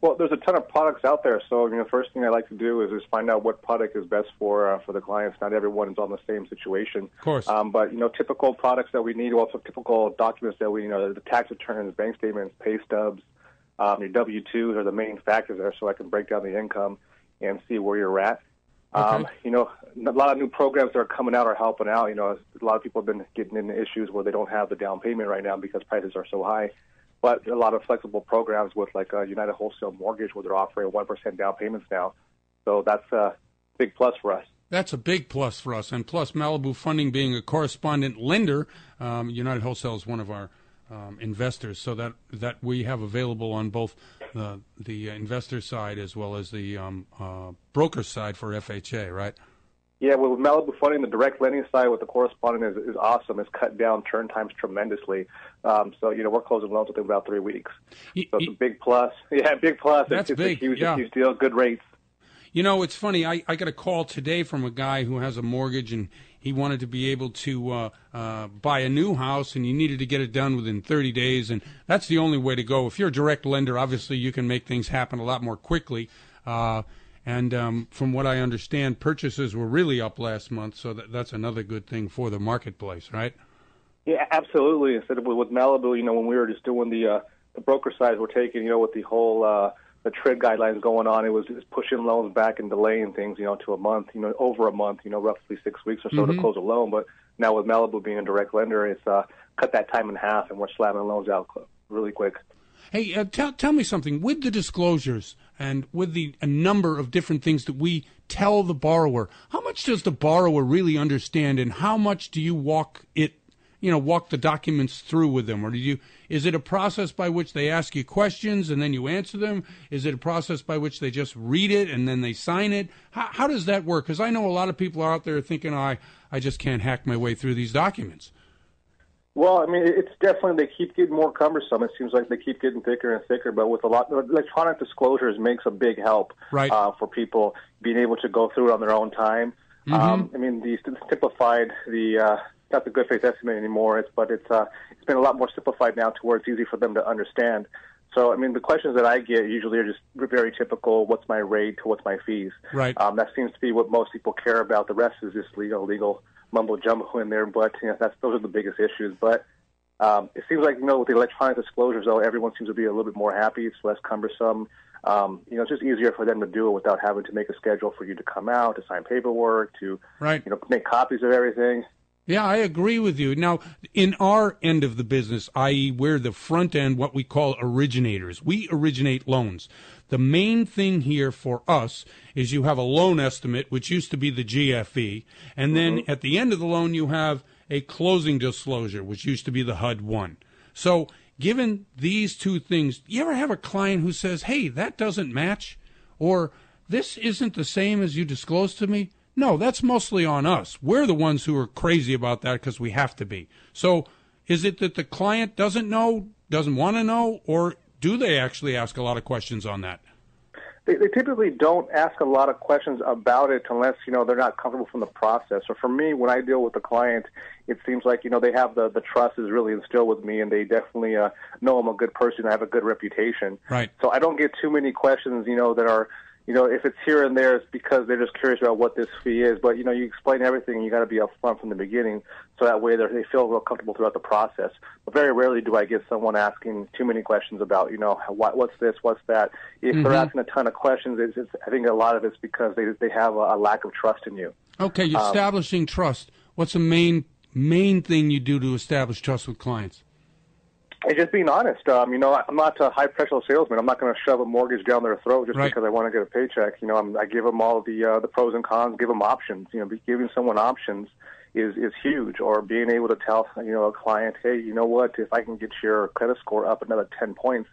[SPEAKER 15] Well, there's a ton of products out there. So, you know, first thing I like to do is just find out what product is best for uh, for the clients. Not everyone is on the same situation.
[SPEAKER 12] Of course.
[SPEAKER 15] Um, but you know, typical products that we need, also typical documents that we, you know, the tax returns, bank statements, pay stubs, um, your W-2s are the main factors there. So I can break down the income. And see where you're at. Um, you know, a lot of new programs that are coming out are helping out. You know, a lot of people have been getting into issues where they don't have the down payment right now because prices are so high. But a lot of flexible programs with like United Wholesale Mortgage where they're offering 1% down payments now. So that's a big plus for us.
[SPEAKER 12] That's a big plus for us. And plus, Malibu Funding being a correspondent lender, um, United Wholesale is one of our um, investors, so that that we have available on both the the investor side as well as the um, uh, broker side for FHA, right?
[SPEAKER 15] Yeah, well, with Malibu Funding, the direct lending side with the correspondent is, is awesome. It's cut down turn times tremendously. Um, so, you know, we're closing loans within about three weeks. So it's a big plus. Yeah, big plus.
[SPEAKER 12] That's
[SPEAKER 15] it's,
[SPEAKER 12] big,
[SPEAKER 15] It's a huge,
[SPEAKER 12] yeah.
[SPEAKER 15] huge deal. Good rates.
[SPEAKER 12] You know, it's funny. I, I got a call today from a guy who has a mortgage and he wanted to be able to uh, uh, buy a new house and you needed to get it done within 30 days. And that's the only way to go. If you're a direct lender, obviously you can make things happen a lot more quickly. Uh, and um, from what I understand, purchases were really up last month. So that, that's another good thing for the marketplace, right?
[SPEAKER 15] Yeah, absolutely. Instead of with Malibu, you know, when we were just doing the uh, the broker side, we're taking, you know, with the whole uh, the TRID guidelines going on, it was just pushing loans back and delaying things, you know, to a month, you know, over a month, you know, roughly six weeks or so
[SPEAKER 12] Mhm.
[SPEAKER 15] to close a loan. But now with Malibu being a direct lender, it's uh, cut that time in half, and we're slamming loans out really quick.
[SPEAKER 12] Hey, uh, tell tell me something. With the disclosures and with the a number of different things that we tell the borrower, how much does the borrower really understand, and how much do you walk it, you know, walk the documents through with them, or do you? Is it a process by which they ask you questions and then you answer them? Is it a process by which they just read it and then they sign it? How, how does that work? Because I know a lot of people are out there thinking, oh, I I just can't hack my way through these documents.
[SPEAKER 15] Well, I mean, it's definitely they keep getting more cumbersome. It seems like they keep getting thicker and thicker. But with a lot, electronic disclosures makes a big help
[SPEAKER 12] Right.
[SPEAKER 15] uh, for people being able to go through it on their own time. Um, I mean, the simplified the uh, not the good faith estimate anymore. It's but it's uh, it's been a lot more simplified now to where it's easy for them to understand. So, I mean, the questions that I get usually are just very typical. What's my rate? To what's my fees?
[SPEAKER 12] Right.
[SPEAKER 15] Um, that seems to be what most people care about. The rest is just legal, legal mumbo jumbo in there. But you know, that's those are the biggest issues. But um, it seems like you know with the electronic disclosures, though, everyone seems to be a little bit more happy. It's less cumbersome. Um, you know, it's just easier for them to do it without having to make a schedule for you to come out, to sign paperwork, to
[SPEAKER 12] Right.
[SPEAKER 15] you know make copies of everything.
[SPEAKER 12] Yeah, I agree with you. Now, in our end of the business, i.e., we're the front end, what we call originators. We originate loans. The main thing here for us is you have a loan estimate, which used to be the GFE, and then uh-huh. at the end of the loan, you have a closing disclosure, which used to be the HUD 1. So, given these two things, you ever have a client who says, hey, that doesn't match? Or this isn't the same as you disclosed to me? No, that's mostly on us. We're the ones who are crazy about that because we have to be. So, is it that the client doesn't know, doesn't want to know, or do they actually ask a lot of questions on that?
[SPEAKER 15] They, they typically don't ask a lot of questions about it unless you know they're not comfortable from the process. So for me, when I deal with the client, it seems like you know they have the the trust is really instilled with me, and they definitely uh, know I'm a good person. I have a good reputation.
[SPEAKER 12] Right.
[SPEAKER 15] So I don't get too many questions, you know, that are, you know, if it's here and there, it's because they're just curious about what this fee is. But you know, you explain everything, and you got to be upfront from the beginning, so that way they're- feel real comfortable throughout the process. But very rarely do I get someone asking too many questions about, you know, what, what's this, what's that. If
[SPEAKER 12] Mhm.
[SPEAKER 15] they're asking a ton of questions, it's, it's, I think a lot of it's because they they have a, a lack of trust in you.
[SPEAKER 12] Okay, you're
[SPEAKER 15] Um,
[SPEAKER 12] establishing trust. What's the main main thing you do to establish trust with clients?
[SPEAKER 15] And just being honest, um, you know, I'm not a high pressure salesman. I'm not going to shove a mortgage down their throat just
[SPEAKER 12] Right.
[SPEAKER 15] because I want to get a paycheck. You know, I'm, I give them all the uh, the pros and cons, give them options. You know, giving someone options is is huge. Or being able to tell you know a client, hey, you know what? If I can get your credit score up another ten points,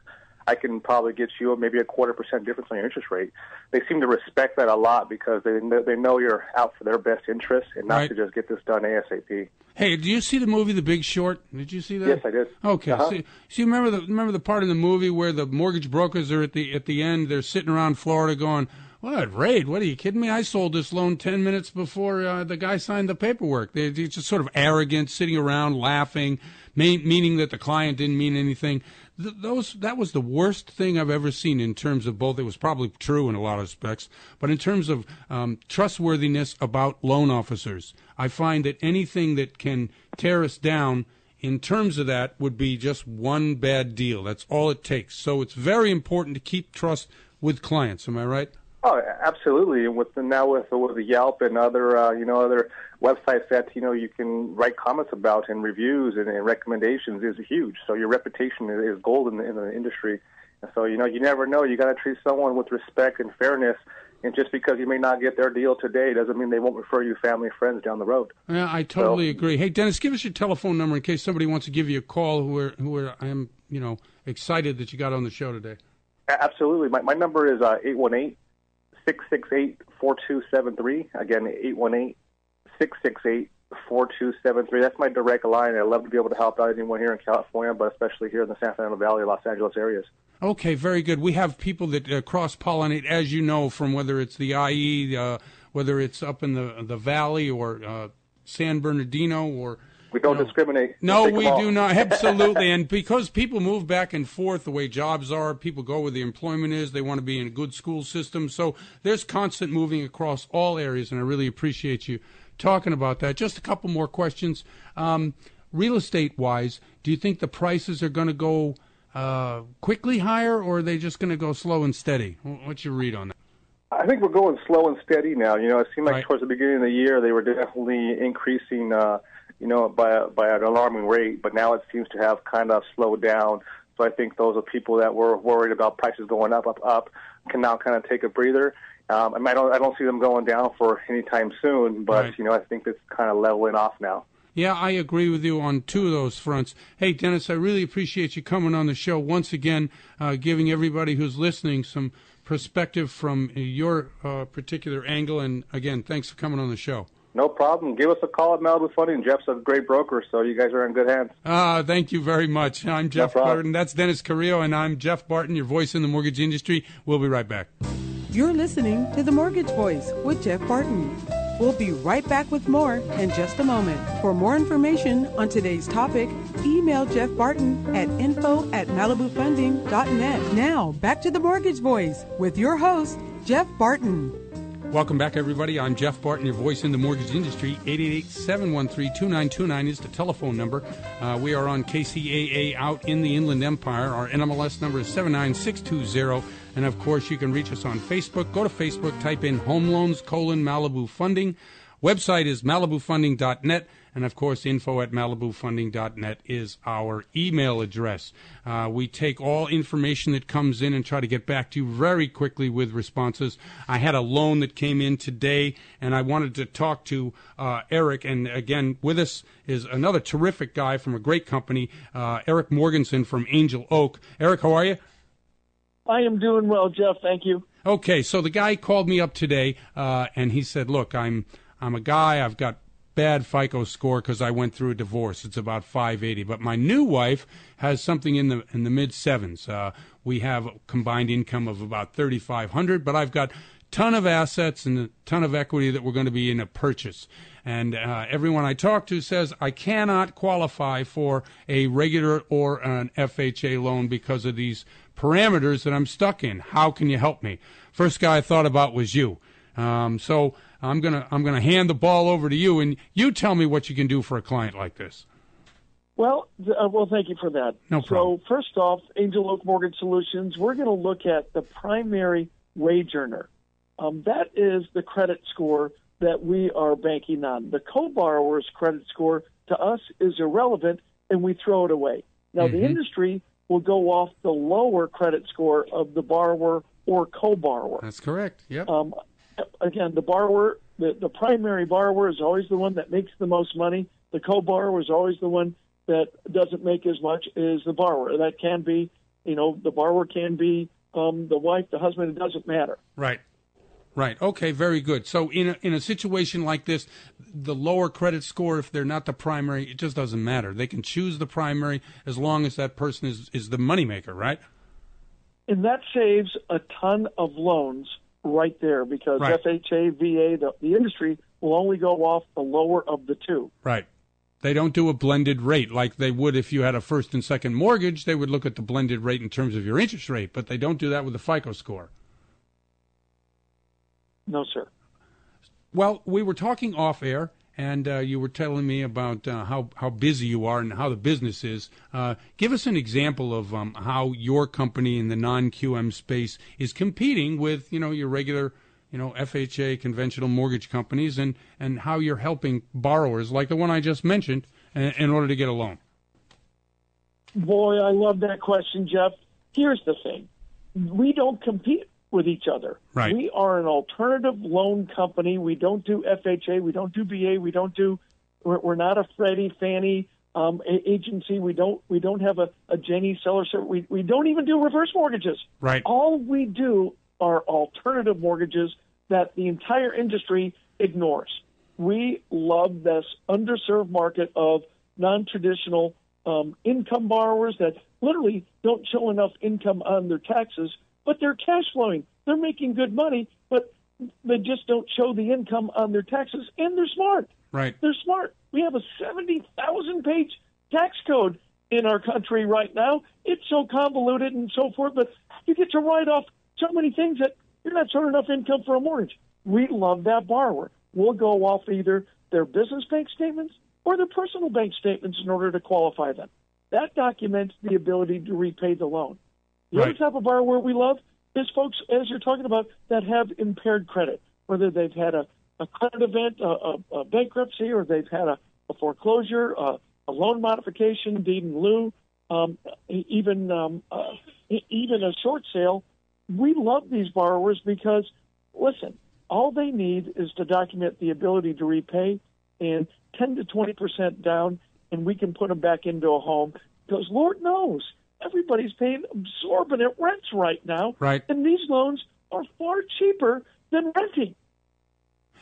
[SPEAKER 15] I can probably get you maybe a quarter percent difference on your interest rate. They seem to respect that a lot because they they know you're out for their best interest and not
[SPEAKER 12] Right.
[SPEAKER 15] to just get this done ASAP.
[SPEAKER 12] Hey, do you see the movie The Big Short? Did you see that?
[SPEAKER 15] Yes, I did.
[SPEAKER 12] Okay.
[SPEAKER 15] Uh-huh.
[SPEAKER 12] See, see, remember the remember the part in the movie where the mortgage brokers are at the at the end. They're sitting around Florida going, "What raid? What are you kidding me? I sold this loan ten minutes before uh, the guy signed the paperwork." They, they're just sort of arrogant, sitting around laughing, me- meaning that the client didn't mean anything. Th- those that was the worst thing I've ever seen in terms of both. It was probably true in a lot of respects, but in terms of um, trustworthiness about loan officers, I find that anything that can tear us down in terms of that would be just one bad deal. That's all it takes. So it's very important to keep trust with clients. Am I right?
[SPEAKER 15] Oh, absolutely. And with the, now with with the Yelp and other uh, you know other websites that you know you can write comments about and reviews and, and recommendations is huge. So your reputation is, is gold in the, in the industry. And so you know you never know. You got to treat someone with respect and fairness. And just because you may not get their deal today doesn't mean they won't refer you family and friends down the road.
[SPEAKER 12] Yeah, I totally so, agree. Hey, Dennis, give us your telephone number in case somebody wants to give you a call. Who are who are I am you know excited that you got on the show today.
[SPEAKER 15] Absolutely. My my number is uh, eight one eight 668 4273. Again, 818 668 4273. That's my direct line. I'd love to be able to help out anyone here in California, but especially here in the San Fernando Valley, Los Angeles areas.
[SPEAKER 12] Okay, very good. We have people that uh, cross pollinate, as you know, from whether it's the IE, uh, whether it's up in the the valley or uh, San Bernardino or
[SPEAKER 15] we don't discriminate.
[SPEAKER 12] No, we do not. Absolutely. and because people move back and forth the way jobs are, people go where the employment is. They want to be in a good school system. So there's constant moving across all areas, and I really appreciate you talking about that. Just a couple more questions. Um, real estate wise, do you think the prices are going to go uh, quickly higher, or are they just going to go slow and steady? What's your read on that?
[SPEAKER 15] I think we're going slow and steady now. You know, it seemed like right. towards the beginning of the year they were definitely increasing. Uh, you know, by by an alarming rate. But now it seems to have kind of slowed down. So I think those are people that were worried about prices going up, up, up, can now kind of take a breather. Um, I, mean, I don't, I don't see them going down for any time soon. But right. you know, I think it's kind of leveling off now.
[SPEAKER 12] Yeah, I agree with you on two of those fronts. Hey, Dennis, I really appreciate you coming on the show once again, uh, giving everybody who's listening some perspective from your uh, particular angle. And again, thanks for coming on the show.
[SPEAKER 15] No problem. Give us a call at Malibu Funding. Jeff's a great broker, so you guys are in good hands.
[SPEAKER 12] Ah, uh, thank you very much. I'm Jeff no Barton. That's Dennis Carrillo, and I'm Jeff Barton, your voice in the mortgage industry. We'll be right back.
[SPEAKER 11] You're listening to The Mortgage Voice with Jeff Barton. We'll be right back with more in just a moment. For more information on today's topic, email Jeff Barton at info at malibufunding.net. Now, back to The Mortgage Voice with your host, Jeff Barton.
[SPEAKER 12] Welcome back, everybody. I'm Jeff Barton, your voice in the mortgage industry. 888 713 2929 is the telephone number. Uh, we are on KCAA out in the Inland Empire. Our NMLS number is 79620. And of course, you can reach us on Facebook. Go to Facebook, type in Home Loans colon Malibu Funding. Website is malibufunding.net. And of course, info at malibufunding.net is our email address. Uh, we take all information that comes in and try to get back to you very quickly with responses. I had a loan that came in today, and I wanted to talk to uh, Eric. And again, with us is another terrific guy from a great company, uh, Eric Morganson from Angel Oak. Eric, how are you?
[SPEAKER 19] I am doing well, Jeff. Thank you.
[SPEAKER 12] Okay, so the guy called me up today, uh, and he said, "Look, I'm I'm a guy. I've got bad FICO score because I went through a divorce. It's about 580. But my new wife has something in the in the mid sevens. Uh, we have a combined income of about 3,500, but I've got ton of assets and a ton of equity that we're going to be in a purchase. And uh, everyone I talk to says I cannot qualify for a regular or an FHA loan because of these parameters that I'm stuck in. How can you help me? First guy I thought about was you. Um, so I'm gonna I'm gonna hand the ball over to you, and you tell me what you can do for a client like this.
[SPEAKER 19] Well, uh, well, thank you for that.
[SPEAKER 12] No
[SPEAKER 19] problem. So first off, Angel Oak Mortgage Solutions, we're going to look at the primary wage earner. Um, that is the credit score that we are banking on. The co-borrower's credit score to us is irrelevant, and we throw it away. Now, mm-hmm. the industry will go off the lower credit score of the borrower or co-borrower.
[SPEAKER 12] That's correct. Yep.
[SPEAKER 19] Um, again, the borrower, the, the primary borrower is always the one that makes the most money. The co-borrower is always the one that doesn't make as much as the borrower. That can be, you know, the borrower can be um, the wife, the husband. It doesn't matter.
[SPEAKER 12] Right. Right. Okay. Very good. So in a, in a situation like this, the lower credit score, if they're not the primary, it just doesn't matter. They can choose the primary as long as that person is is the moneymaker, right?
[SPEAKER 19] And that saves a ton of loans right there because right. FHA, VA, the, the industry will only go off the lower of the two.
[SPEAKER 12] Right. They don't do a blended rate like they would if you had a first and second mortgage. They would look at the blended rate in terms of your interest rate, but they don't do that with the FICO score.
[SPEAKER 19] No, sir.
[SPEAKER 12] Well, we were talking off air, and uh, you were telling me about uh, how how busy you are and how the business is. Uh, give us an example of um, how your company in the non QM space is competing with you know your regular you know FHA conventional mortgage companies, and and how you're helping borrowers like the one I just mentioned in, in order to get a loan.
[SPEAKER 19] Boy, I love that question, Jeff. Here's the thing: we don't compete with each other.
[SPEAKER 12] Right.
[SPEAKER 19] We are an alternative loan company. We don't do FHA. We don't do VA. We don't do. We're, we're not a Freddie Fannie um, a- agency. We don't. We don't have a, a Ginnie seller. service. We we don't even do reverse mortgages.
[SPEAKER 12] Right.
[SPEAKER 19] All we do are alternative mortgages that the entire industry ignores. We love this underserved market of non-traditional um, income borrowers that literally don't show enough income on their taxes, but they're cash flowing. They're making good money, but they just don't show the income on their taxes, and they're smart.
[SPEAKER 12] Right.
[SPEAKER 19] They're smart. We have a 70,000 page tax code in our country right now. It's so convoluted and so forth, but you get to write off so many things that you're not showing enough income for a mortgage. We love that borrower. We'll go off either their business bank statements or their personal bank statements in order to qualify them. That documents the ability to repay the loan. The other type of borrower we love is folks, as you're talking about, that have impaired credit, whether they've had a, a credit event, a, a, a bankruptcy, or they've had a, a foreclosure, a, a loan modification, deed in lieu, um, even um, uh, even a short sale. We love these borrowers because, listen, all they need is to document the ability to repay and 10 to 20 percent down, and we can put them back into a home. Because Lord knows everybody's paying absorbent rents right now,
[SPEAKER 12] Right.
[SPEAKER 19] and these loans are far cheaper than renting.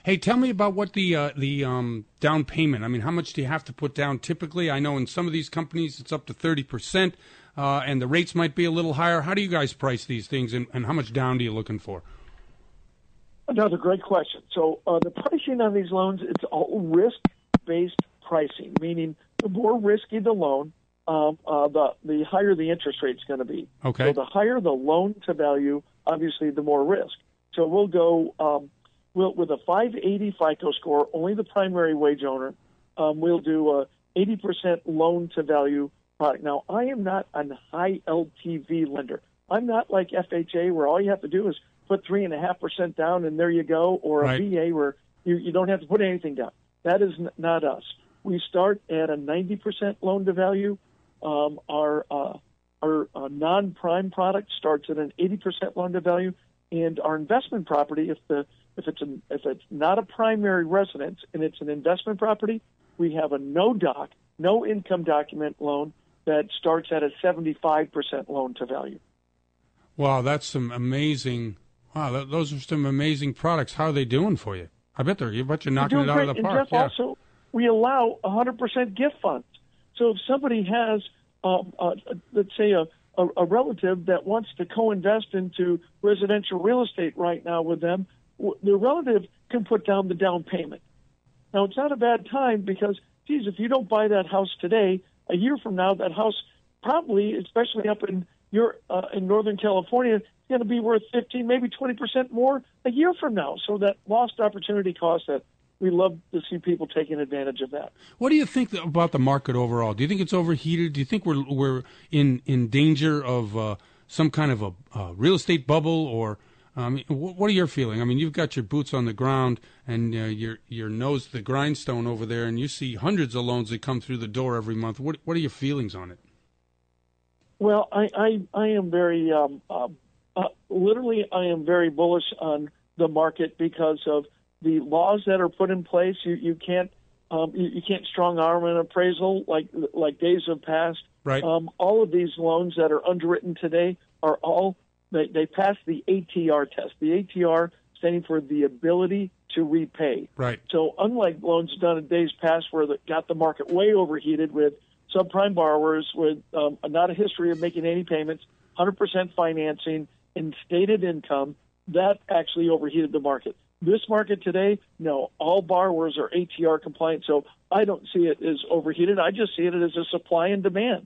[SPEAKER 12] Hey, tell me about what the uh, the um, down payment. I mean, how much do you have to put down typically? I know in some of these companies it's up to thirty percent, uh, and the rates might be a little higher. How do you guys price these things, and, and how much down do you looking for?
[SPEAKER 19] Another great question. So uh, the pricing on these loans, it's all risk-based pricing, meaning the more risky the loan, um, uh, the the higher the interest rate is going to be.
[SPEAKER 12] Okay.
[SPEAKER 19] So the higher the loan to value, obviously the more risk. So we'll go um, we'll, with a 580 FICO score, only the primary wage owner. Um, we'll do a 80% loan to value product. Now I am not a high LTV lender. I'm not like FHA where all you have to do is put three and a half percent down and there you go, or
[SPEAKER 12] Right.
[SPEAKER 19] a VA where you, you don't have to put anything down. That is n- not us. We start at a 90% loan to value. Um, our uh, our uh, non-prime product starts at an 80% loan to value, and our investment property, if the if it's an, if it's not a primary residence and it's an investment property, we have a no doc, no income document loan that starts at a 75% loan to value.
[SPEAKER 12] Wow, that's some amazing. Wow, th- those are some amazing products. How are they doing for you? I bet they're. You bet you're knocking it out
[SPEAKER 19] great.
[SPEAKER 12] of the
[SPEAKER 19] and
[SPEAKER 12] park.
[SPEAKER 19] Jeff,
[SPEAKER 12] yeah.
[SPEAKER 19] also, we allow 100% gift funds. So if somebody has, um, uh, let's say, a, a, a relative that wants to co-invest into residential real estate right now with them, the relative can put down the down payment. Now, it's not a bad time because, geez, if you don't buy that house today, a year from now, that house probably, especially up in your uh, in Northern California, is going to be worth 15, maybe 20 percent more a year from now. So that lost opportunity cost that we love to see people taking advantage of that.
[SPEAKER 12] What do you think about the market overall? Do you think it's overheated? Do you think we're we're in in danger of uh, some kind of a uh, real estate bubble, or um, wh- what are your feeling? I mean, you've got your boots on the ground and uh, your your nose to the grindstone over there, and you see hundreds of loans that come through the door every month. What what are your feelings on it?
[SPEAKER 19] Well, I I, I am very um, uh, uh, literally I am very bullish on the market because of the laws that are put in place. You you can't um, you, you can't strong arm an appraisal like like days have passed.
[SPEAKER 12] Right.
[SPEAKER 19] Um, all of these loans that are underwritten today are all they, they pass the ATR test. The ATR standing for the ability to repay.
[SPEAKER 12] Right.
[SPEAKER 19] So unlike loans done in days past where that got the market way overheated with subprime borrowers with um, not a history of making any payments, 100% financing, and stated income, that actually overheated the market. This market today, no, all borrowers are ATR compliant, so I don't see it as overheated. I just see it as a supply and demand.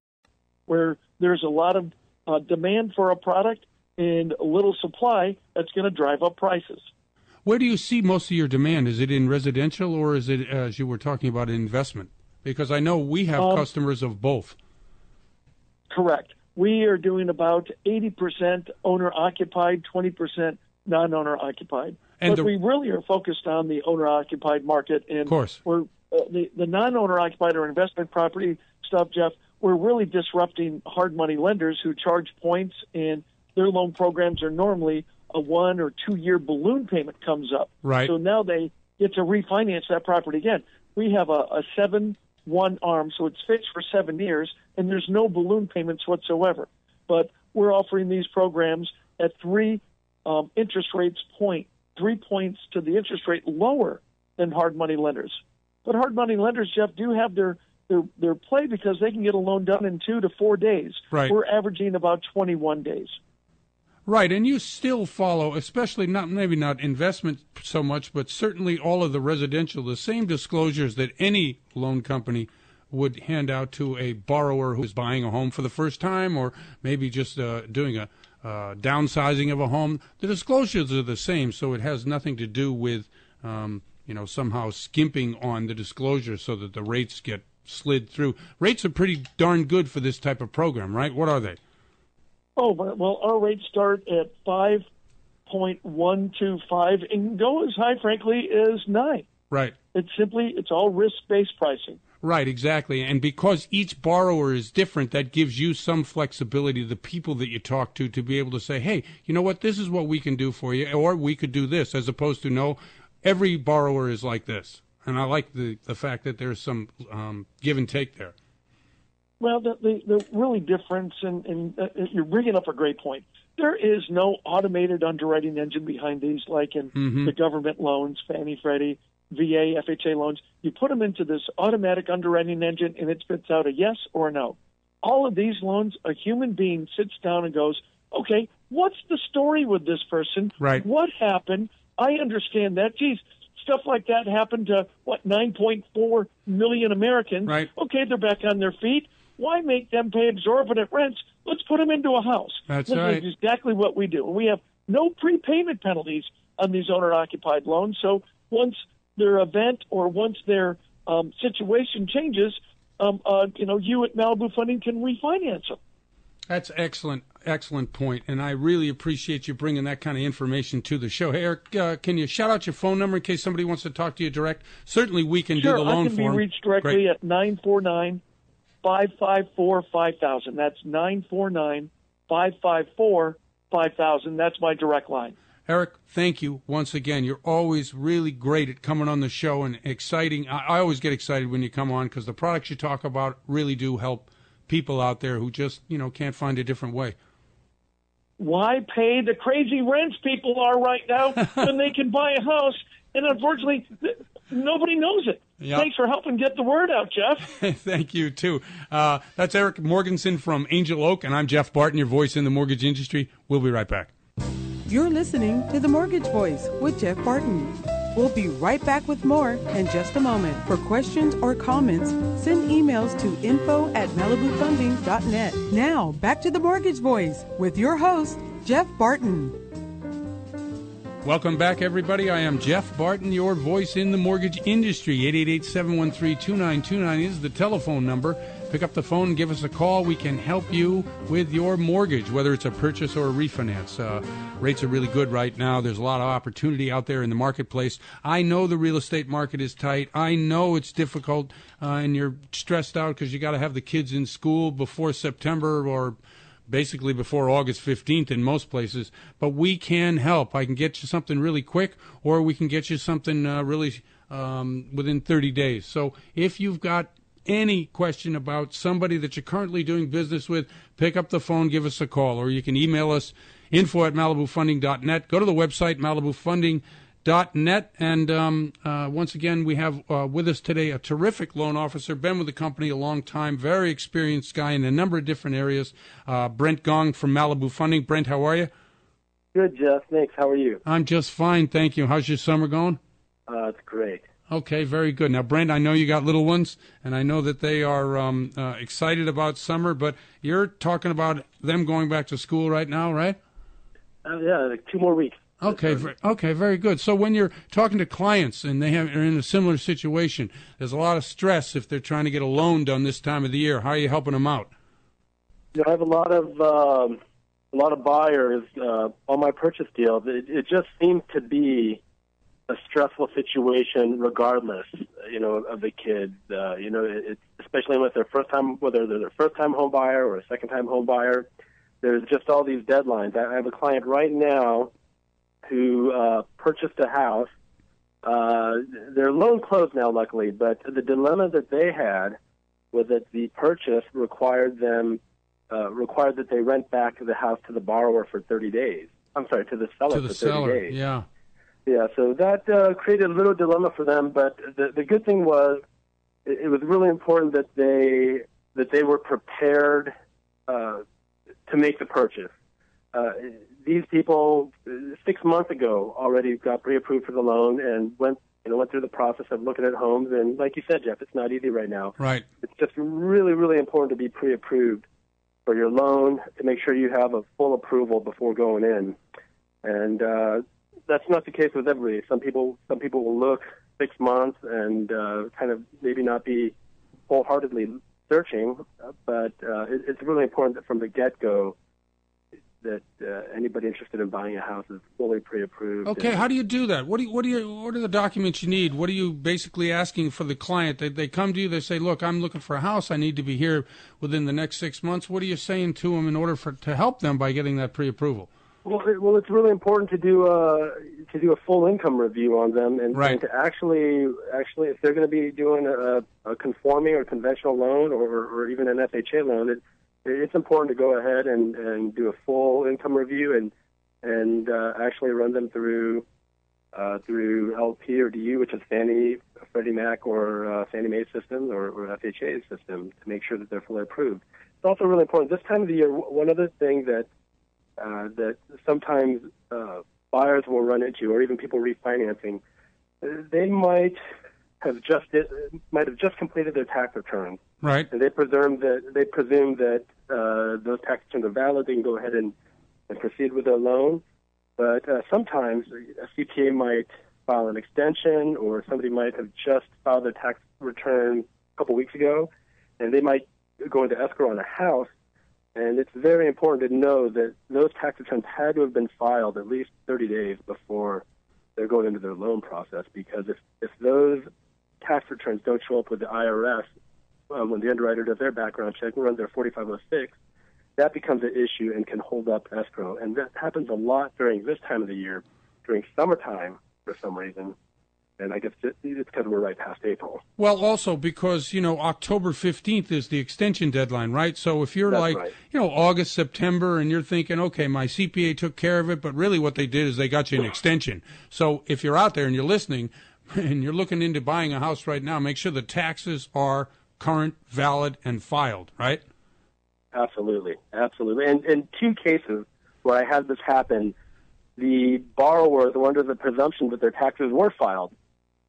[SPEAKER 19] where there's a lot of uh, demand for a product and little supply that's going to drive up prices.
[SPEAKER 12] Where do you see most of your demand? Is it in residential or is it, as you were talking about, investment? Because I know we have um, customers of both.
[SPEAKER 19] Correct. We are doing about 80% owner occupied, 20% non owner occupied. And but the, we really are focused on the owner occupied market. And
[SPEAKER 12] of course.
[SPEAKER 19] We're, uh, the, the non owner occupied or investment property stuff, Jeff, we're really disrupting hard money lenders who charge points and their loan programs are normally a one or two year balloon payment comes up.
[SPEAKER 12] Right.
[SPEAKER 19] So now they get to refinance that property again. We have a, a seven one arm, so it's fixed for seven years, and there's no balloon payments whatsoever. But we're offering these programs at three um, interest rates point, three points to the interest rate lower than hard money lenders. But hard money lenders, Jeff, do have their their their play because they can get a loan done in two to four days.
[SPEAKER 12] Right.
[SPEAKER 19] We're averaging about 21 days.
[SPEAKER 12] Right, and you still follow, especially not maybe not investment so much, but certainly all of the residential, the same disclosures that any loan company would hand out to a borrower who's buying a home for the first time, or maybe just uh, doing a uh, downsizing of a home. The disclosures are the same, so it has nothing to do with um, you know somehow skimping on the disclosure so that the rates get slid through. Rates are pretty darn good for this type of program, right? What are they?
[SPEAKER 19] Oh, well, our rates start at 5.125 and go as high, frankly, as 9.
[SPEAKER 12] Right.
[SPEAKER 19] It's simply, it's all risk-based pricing.
[SPEAKER 12] Right, exactly. And because each borrower is different, that gives you some flexibility, the people that you talk to, to be able to say, hey, you know what, this is what we can do for you, or we could do this, as opposed to, no, every borrower is like this and I like the the fact that there's some um, give and take there.
[SPEAKER 19] Well, the the, the really difference, and, and uh, you're bringing up a great point. There is no automated underwriting engine behind these, like in
[SPEAKER 12] mm-hmm.
[SPEAKER 19] the government loans, Fannie, Freddie, VA, FHA loans. You put them into this automatic underwriting engine, and it spits out a yes or a no. All of these loans, a human being sits down and goes, "Okay, what's the story with this person?
[SPEAKER 12] Right?
[SPEAKER 19] What happened? I understand that. Geez, stuff like that happened to what 9.4 million Americans.
[SPEAKER 12] Right.
[SPEAKER 19] Okay, they're back on their feet. Why make them pay exorbitant rents? Let's put them into a house.
[SPEAKER 12] That's
[SPEAKER 19] this
[SPEAKER 12] right.
[SPEAKER 19] is exactly what we do. We have no prepayment penalties on these owner-occupied loans. So once their event or once their um, situation changes, um, uh, you know, you at Malibu Funding can refinance them.
[SPEAKER 12] That's excellent, excellent point, and I really appreciate you bringing that kind of information to the show. Hey, Eric, uh, can you shout out your phone number in case somebody wants to talk to you direct? Certainly, we can
[SPEAKER 19] sure,
[SPEAKER 12] do the loan
[SPEAKER 19] I can
[SPEAKER 12] form.
[SPEAKER 19] be reached directly
[SPEAKER 12] Great.
[SPEAKER 19] at nine four nine five five four five thousand. That's nine four nine five five four five thousand. That's my direct line.
[SPEAKER 12] Eric, thank you once again. You're always really great at coming on the show and exciting. I, I always get excited when you come on because the products you talk about really do help people out there who just you know can't find a different way.
[SPEAKER 19] Why pay the crazy rents people are right now when they can buy a house? And unfortunately, nobody knows it.
[SPEAKER 12] Yep.
[SPEAKER 19] Thanks for helping get the word out, Jeff.
[SPEAKER 12] Thank you too. Uh, that's Eric Morganson from Angel Oak, and I'm Jeff Barton, your voice in the mortgage industry. We'll be right back.
[SPEAKER 11] You're listening to the Mortgage Voice with Jeff Barton. We'll be right back with more in just a moment. For questions or comments, send emails to info at malibufunding.net. Now, back to the Mortgage Voice with your host, Jeff Barton.
[SPEAKER 12] Welcome back, everybody. I am Jeff Barton, your voice in the mortgage industry. 888 713 2929 is the telephone number. Pick up the phone give us a call. We can help you with your mortgage, whether it's a purchase or a refinance. Uh, rates are really good right now. There's a lot of opportunity out there in the marketplace. I know the real estate market is tight. I know it's difficult uh, and you're stressed out because you got to have the kids in school before September or basically before August 15th in most places, but we can help. I can get you something really quick, or we can get you something uh, really um, within 30 days. So if you've got any question about somebody that you're currently doing business with, pick up the phone, give us a call, or you can email us info at malibufunding.net. Go to the website, malibufunding.net dot net. And um, uh, once again we have uh, with us today a terrific loan officer been with the company a long time very experienced guy in a number of different areas. Uh, brent gong from malibu funding. Brent how are you?
[SPEAKER 20] Good jeff. Thanks. How are you?
[SPEAKER 12] I'm just fine thank you. How's your summer going?
[SPEAKER 20] Uh, it's great
[SPEAKER 12] okay very good now brent i know you got little ones and i know that they are um, uh, excited about summer but you're talking about them going back to school right now right
[SPEAKER 20] uh, yeah like two more weeks
[SPEAKER 12] Okay, okay, very good. So when you're talking to clients and they have, are in a similar situation, there's a lot of stress if they're trying to get a loan done this time of the year. How are you helping them out?
[SPEAKER 20] You know, I have a lot of um, a lot of buyers uh, on my purchase deal. It, it just seems to be a stressful situation, regardless, you know, of the kids. Uh, you know, it, especially with their first time, whether they're their first time home buyer or a second time home buyer. There's just all these deadlines. I have a client right now who uh, purchased a house. Uh, their loan closed now, luckily, but the dilemma that they had was that the purchase required them uh, required that they rent back the house to the borrower for 30 days. I'm sorry, to the seller
[SPEAKER 12] to the
[SPEAKER 20] for 30
[SPEAKER 12] seller.
[SPEAKER 20] days.
[SPEAKER 12] Yeah.
[SPEAKER 20] Yeah, so that uh, created a little dilemma for them. But the the good thing was, it, it was really important that they that they were prepared uh, to make the purchase. Uh, these people uh, six months ago already got pre-approved for the loan and went you know went through the process of looking at homes. And like you said, Jeff, it's not easy right now.
[SPEAKER 12] Right.
[SPEAKER 20] It's just really really important to be pre-approved for your loan to make sure you have a full approval before going in. And uh, that's not the case with everybody. Some people some people will look six months and uh, kind of maybe not be wholeheartedly searching, but uh, it, it's really important that from the get-go that uh, anybody interested in buying a house is fully pre-approved.
[SPEAKER 12] Okay,
[SPEAKER 20] And-
[SPEAKER 12] how do you do that? What do you, what do you what are the documents you need? What are you basically asking for the client? They they come to you, they say, "Look, I'm looking for a house. I need to be here within the next 6 months." What are you saying to them in order for to help them by getting that pre-approval?
[SPEAKER 20] Well, it, well, it's really important to do a to do a full income review on them, and,
[SPEAKER 12] Right.
[SPEAKER 20] and to actually actually if they're going to be doing a, a conforming or conventional loan or, or even an FHA loan, it, it's important to go ahead and, and do a full income review and and uh, actually run them through uh, through LP or DU, which is Fannie, Freddie Mac, or uh, Fannie Mae system or, or FHA system to make sure that they're fully approved. It's also really important this time of the year. One other thing that uh, that sometimes uh, buyers will run into, or even people refinancing, uh, they might have just might have just completed their tax returns,
[SPEAKER 12] Right.
[SPEAKER 20] and they presume that they presume that uh, those tax returns are valid. They can go ahead and, and proceed with their loan. But uh, sometimes a CPA might file an extension, or somebody might have just filed their tax return a couple weeks ago, and they might go into escrow on a house. And it's very important to know that those tax returns had to have been filed at least 30 days before they're going into their loan process. Because if, if those tax returns don't show up with the IRS uh, when the underwriter does their background check and runs their 4506, that becomes an issue and can hold up escrow. And that happens a lot during this time of the year, during summertime for some reason. And I guess it- it's because we're right past April.
[SPEAKER 12] Well, also because you know October fifteenth is the extension deadline, right? So if you're
[SPEAKER 20] That's
[SPEAKER 12] like
[SPEAKER 20] right.
[SPEAKER 12] you know August, September, and you're thinking, okay, my CPA took care of it, but really what they did is they got you an extension. So if you're out there and you're listening and you're looking into buying a house right now, make sure the taxes are current, valid, and filed, right?
[SPEAKER 20] Absolutely, absolutely. And in two cases where I had this happen, the borrowers were under the presumption that their taxes were filed,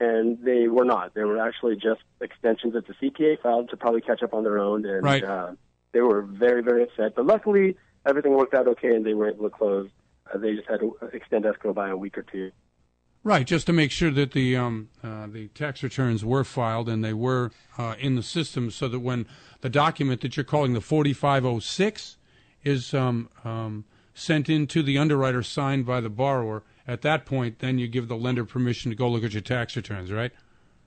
[SPEAKER 20] and they were not. They were actually just extensions that the CPA filed to probably catch up on their own, and
[SPEAKER 12] Right.
[SPEAKER 20] uh, they were very, very upset. But luckily, everything worked out okay, and they were able to close Uh, they just had to extend escrow by a week or two.
[SPEAKER 12] Right, just to make sure that the um, uh, the tax returns were filed and they were uh, in the system, so that when the document that you're calling the 4506 is um, um, sent in to the underwriter, signed by the borrower, at that point, then you give the lender permission to go look at your tax returns, right?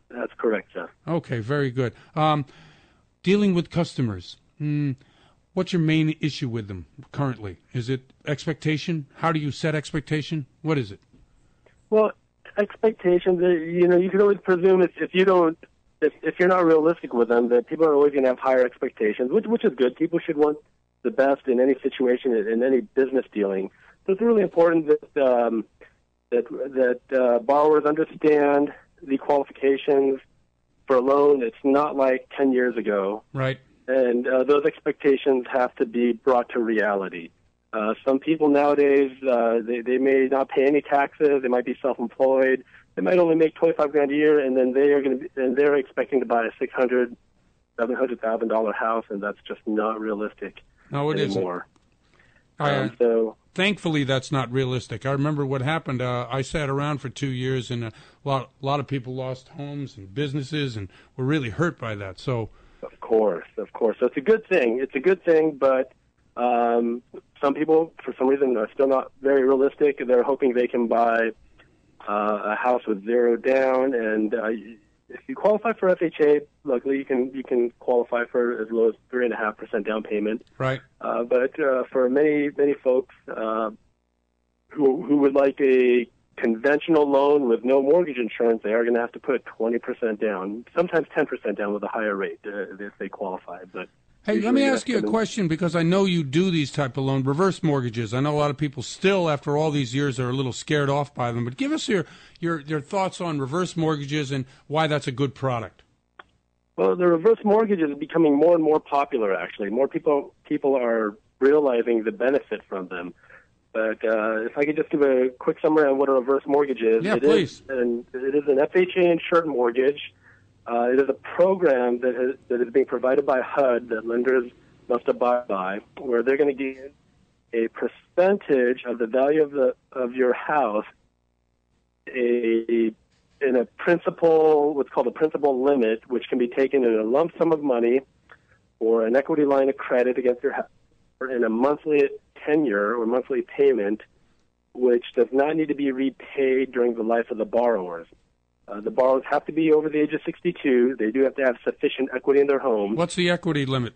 [SPEAKER 20] That's correct, Jeff.
[SPEAKER 12] Okay, very good. Um, dealing with customers, mm, what's your main issue with them currently? Is it expectation? How do you set expectation? What is it?
[SPEAKER 20] Well, expectations, uh, you know, you can always presume if, if you don't, if, if you're not realistic with them, that people are always going to have higher expectations, which, which is good. People should want the best in any situation, in any business dealing. So it's really important that, um, that, that uh, borrowers understand the qualifications for a loan. It's not like 10 years ago.
[SPEAKER 12] Right.
[SPEAKER 20] And uh, those expectations have to be brought to reality. Uh, some people nowadays, uh, they, they may not pay any taxes. They might be self-employed. They might only make 25 grand a year, and then they are going to and they're expecting to buy a 600, 700 thousand dollar house, and that's just not realistic
[SPEAKER 12] No, it
[SPEAKER 20] anymore.
[SPEAKER 12] I, uh,
[SPEAKER 20] Um, so
[SPEAKER 12] thankfully, that's not realistic. I remember what happened. Uh, I sat around for two years, and a lot, a lot of people lost homes and businesses, and were really hurt by that. So,
[SPEAKER 20] Of course, of course. So it's a good thing. It's a good thing, but um, some people, for some reason, are still not very realistic. They're hoping they can buy uh, a house with zero down, and uh, if you qualify for FHA, luckily you can you can qualify for as low as three and a half percent down payment.
[SPEAKER 12] right.
[SPEAKER 20] Uh, but uh, for many many folks uh, who who would like a conventional loan with no mortgage insurance, they are going to have to put 20% down, sometimes 10% down with a higher rate uh, if they qualify. But
[SPEAKER 12] Hey, let me ask you a question because I know you do these type of loan reverse mortgages. I know a lot of people still, after all these years, are a little scared off by them. But give us your your your thoughts on reverse mortgages and why that's a good product.
[SPEAKER 20] Well, the reverse mortgage is becoming more and more popular. Actually, more people people are realizing the benefit from them. But uh, if I could just give a quick summary on what a reverse mortgage is,
[SPEAKER 12] Yeah,
[SPEAKER 20] it is
[SPEAKER 12] please.
[SPEAKER 20] an, it is an FHA insured mortgage. Uh, it is a program that is, that is being provided by HUD that lenders must abide by, where they're going to give a percentage of the value of the of your house a in a principal, what's called a principal limit, which can be taken in a lump sum of money or an equity line of credit against your house, or in a monthly tenure or monthly payment, which does not need to be repaid during the life of the borrowers. Uh, the borrowers have to be over the age of 62. They do have to have sufficient equity in their home.
[SPEAKER 12] What's the equity limit?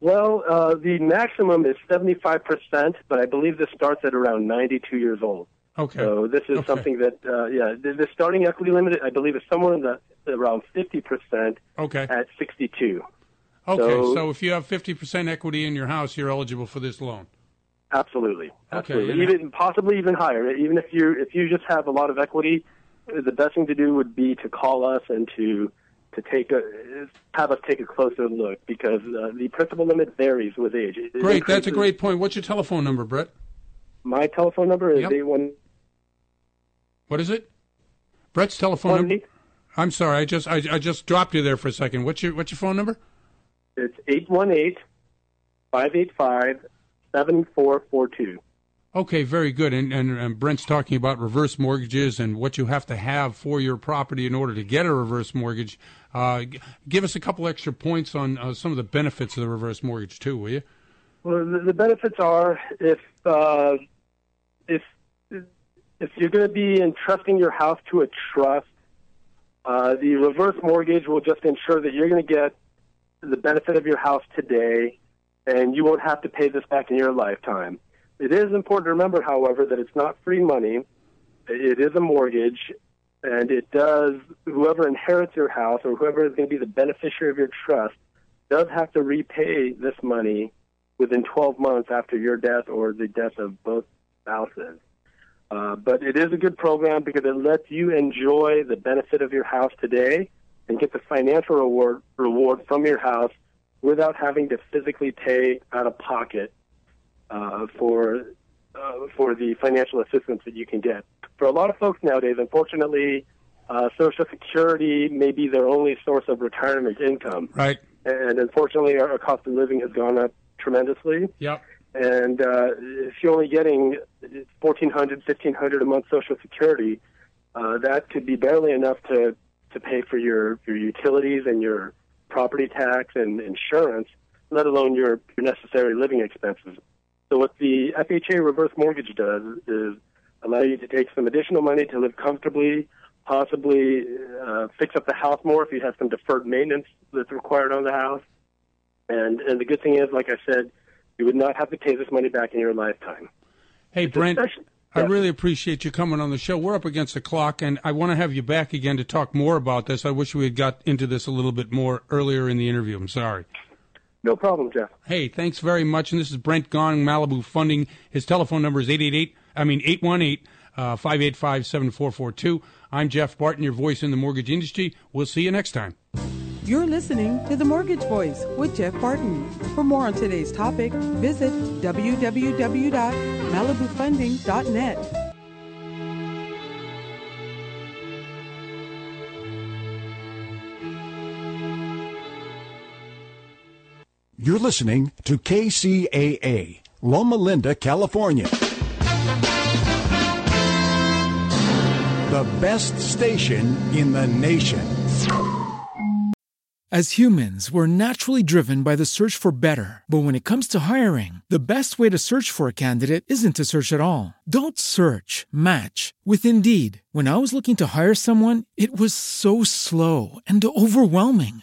[SPEAKER 20] Well, uh, the maximum is 75%, but I believe this starts at around 92 years old.
[SPEAKER 12] Okay.
[SPEAKER 20] So this is
[SPEAKER 12] Okay.
[SPEAKER 20] something that, uh, yeah, the, the starting equity limit, I believe, is somewhere in the around 50%
[SPEAKER 12] Okay.
[SPEAKER 20] at 62.
[SPEAKER 12] Okay.
[SPEAKER 20] So-
[SPEAKER 12] So, if you have fifty percent equity in your house, you're eligible for this loan.
[SPEAKER 20] Absolutely, absolutely.
[SPEAKER 12] and-
[SPEAKER 20] even possibly even higher. Even if you if you just have a lot of equity, the best thing to do would be to call us and to to take a have us take a closer look because uh, the principal limit varies with age. It-
[SPEAKER 12] Great. That's a great point. What's your telephone number, Brent?
[SPEAKER 20] My telephone number is
[SPEAKER 12] Yep.
[SPEAKER 20] eight one.
[SPEAKER 12] What is it? Brent's telephone number. I'm sorry. I just I, I just dropped you there for a second. What's your what's your phone number?
[SPEAKER 20] It's eight one eight five eight five seven four four two.
[SPEAKER 12] Okay, very good. And, and and Brent's talking about reverse mortgages and what you have to have for your property in order to get a reverse mortgage. Uh, give us a couple extra points on uh, some of the benefits of the reverse mortgage too, will you?
[SPEAKER 20] Well, the, the benefits are if uh, if if you're going to be entrusting your house to a trust, uh, the reverse mortgage will just ensure that you're going to get the benefit of your house today, and you won't have to pay this back in your lifetime. It is important to remember, however, that it's not free money. It is a mortgage, and it does, whoever inherits your house or whoever is going to be the beneficiary of your trust does have to repay this money within 12 months after your death or the death of both spouses. Uh, but it is a good program because it lets you enjoy the benefit of your house today and get the financial reward, reward from your house without having to physically pay out of pocket uh, for uh, for the financial assistance that you can get. For a lot of folks nowadays, unfortunately, uh, Social Security may be their only source of retirement income.
[SPEAKER 12] Right.
[SPEAKER 20] And unfortunately, our, our cost of living has gone up tremendously.
[SPEAKER 12] Yep.
[SPEAKER 20] And uh, if you're only getting 1400 1500 a month Social Security, uh, that could be barely enough to, to pay for your, your utilities and your property tax and insurance, let alone your, your necessary living expenses. So what the FHA reverse mortgage does is allow you to take some additional money to live comfortably, possibly uh, fix up the house more if you have some deferred maintenance that's required on the house. And and the good thing is, like I said, you would not have to pay this money back in your lifetime.
[SPEAKER 12] Hey, Brent, I really appreciate you coming on the show. We're up against the clock, and I want to have you back again to talk more about this. I wish we had got into this a little bit more earlier in the interview. I'm sorry.
[SPEAKER 20] No problem, Jeff.
[SPEAKER 12] Hey, thanks very much. And this is Brent Gong, Malibu Funding. His telephone number is 888, I mean 818 uh, 585 7442. I'm Jeff Barton, your voice in the mortgage industry. We'll see you next time.
[SPEAKER 11] You're listening to The Mortgage Voice with Jeff Barton. For more on today's topic, visit www.malibufunding.net.
[SPEAKER 1] You're listening to KCAA, Loma Linda, California. The best station in the nation.
[SPEAKER 16] As humans, we're naturally driven by the search for better. But when it comes to hiring, the best way to search for a candidate isn't to search at all. Don't search, match with Indeed. When I was looking to hire someone, it was so slow and overwhelming.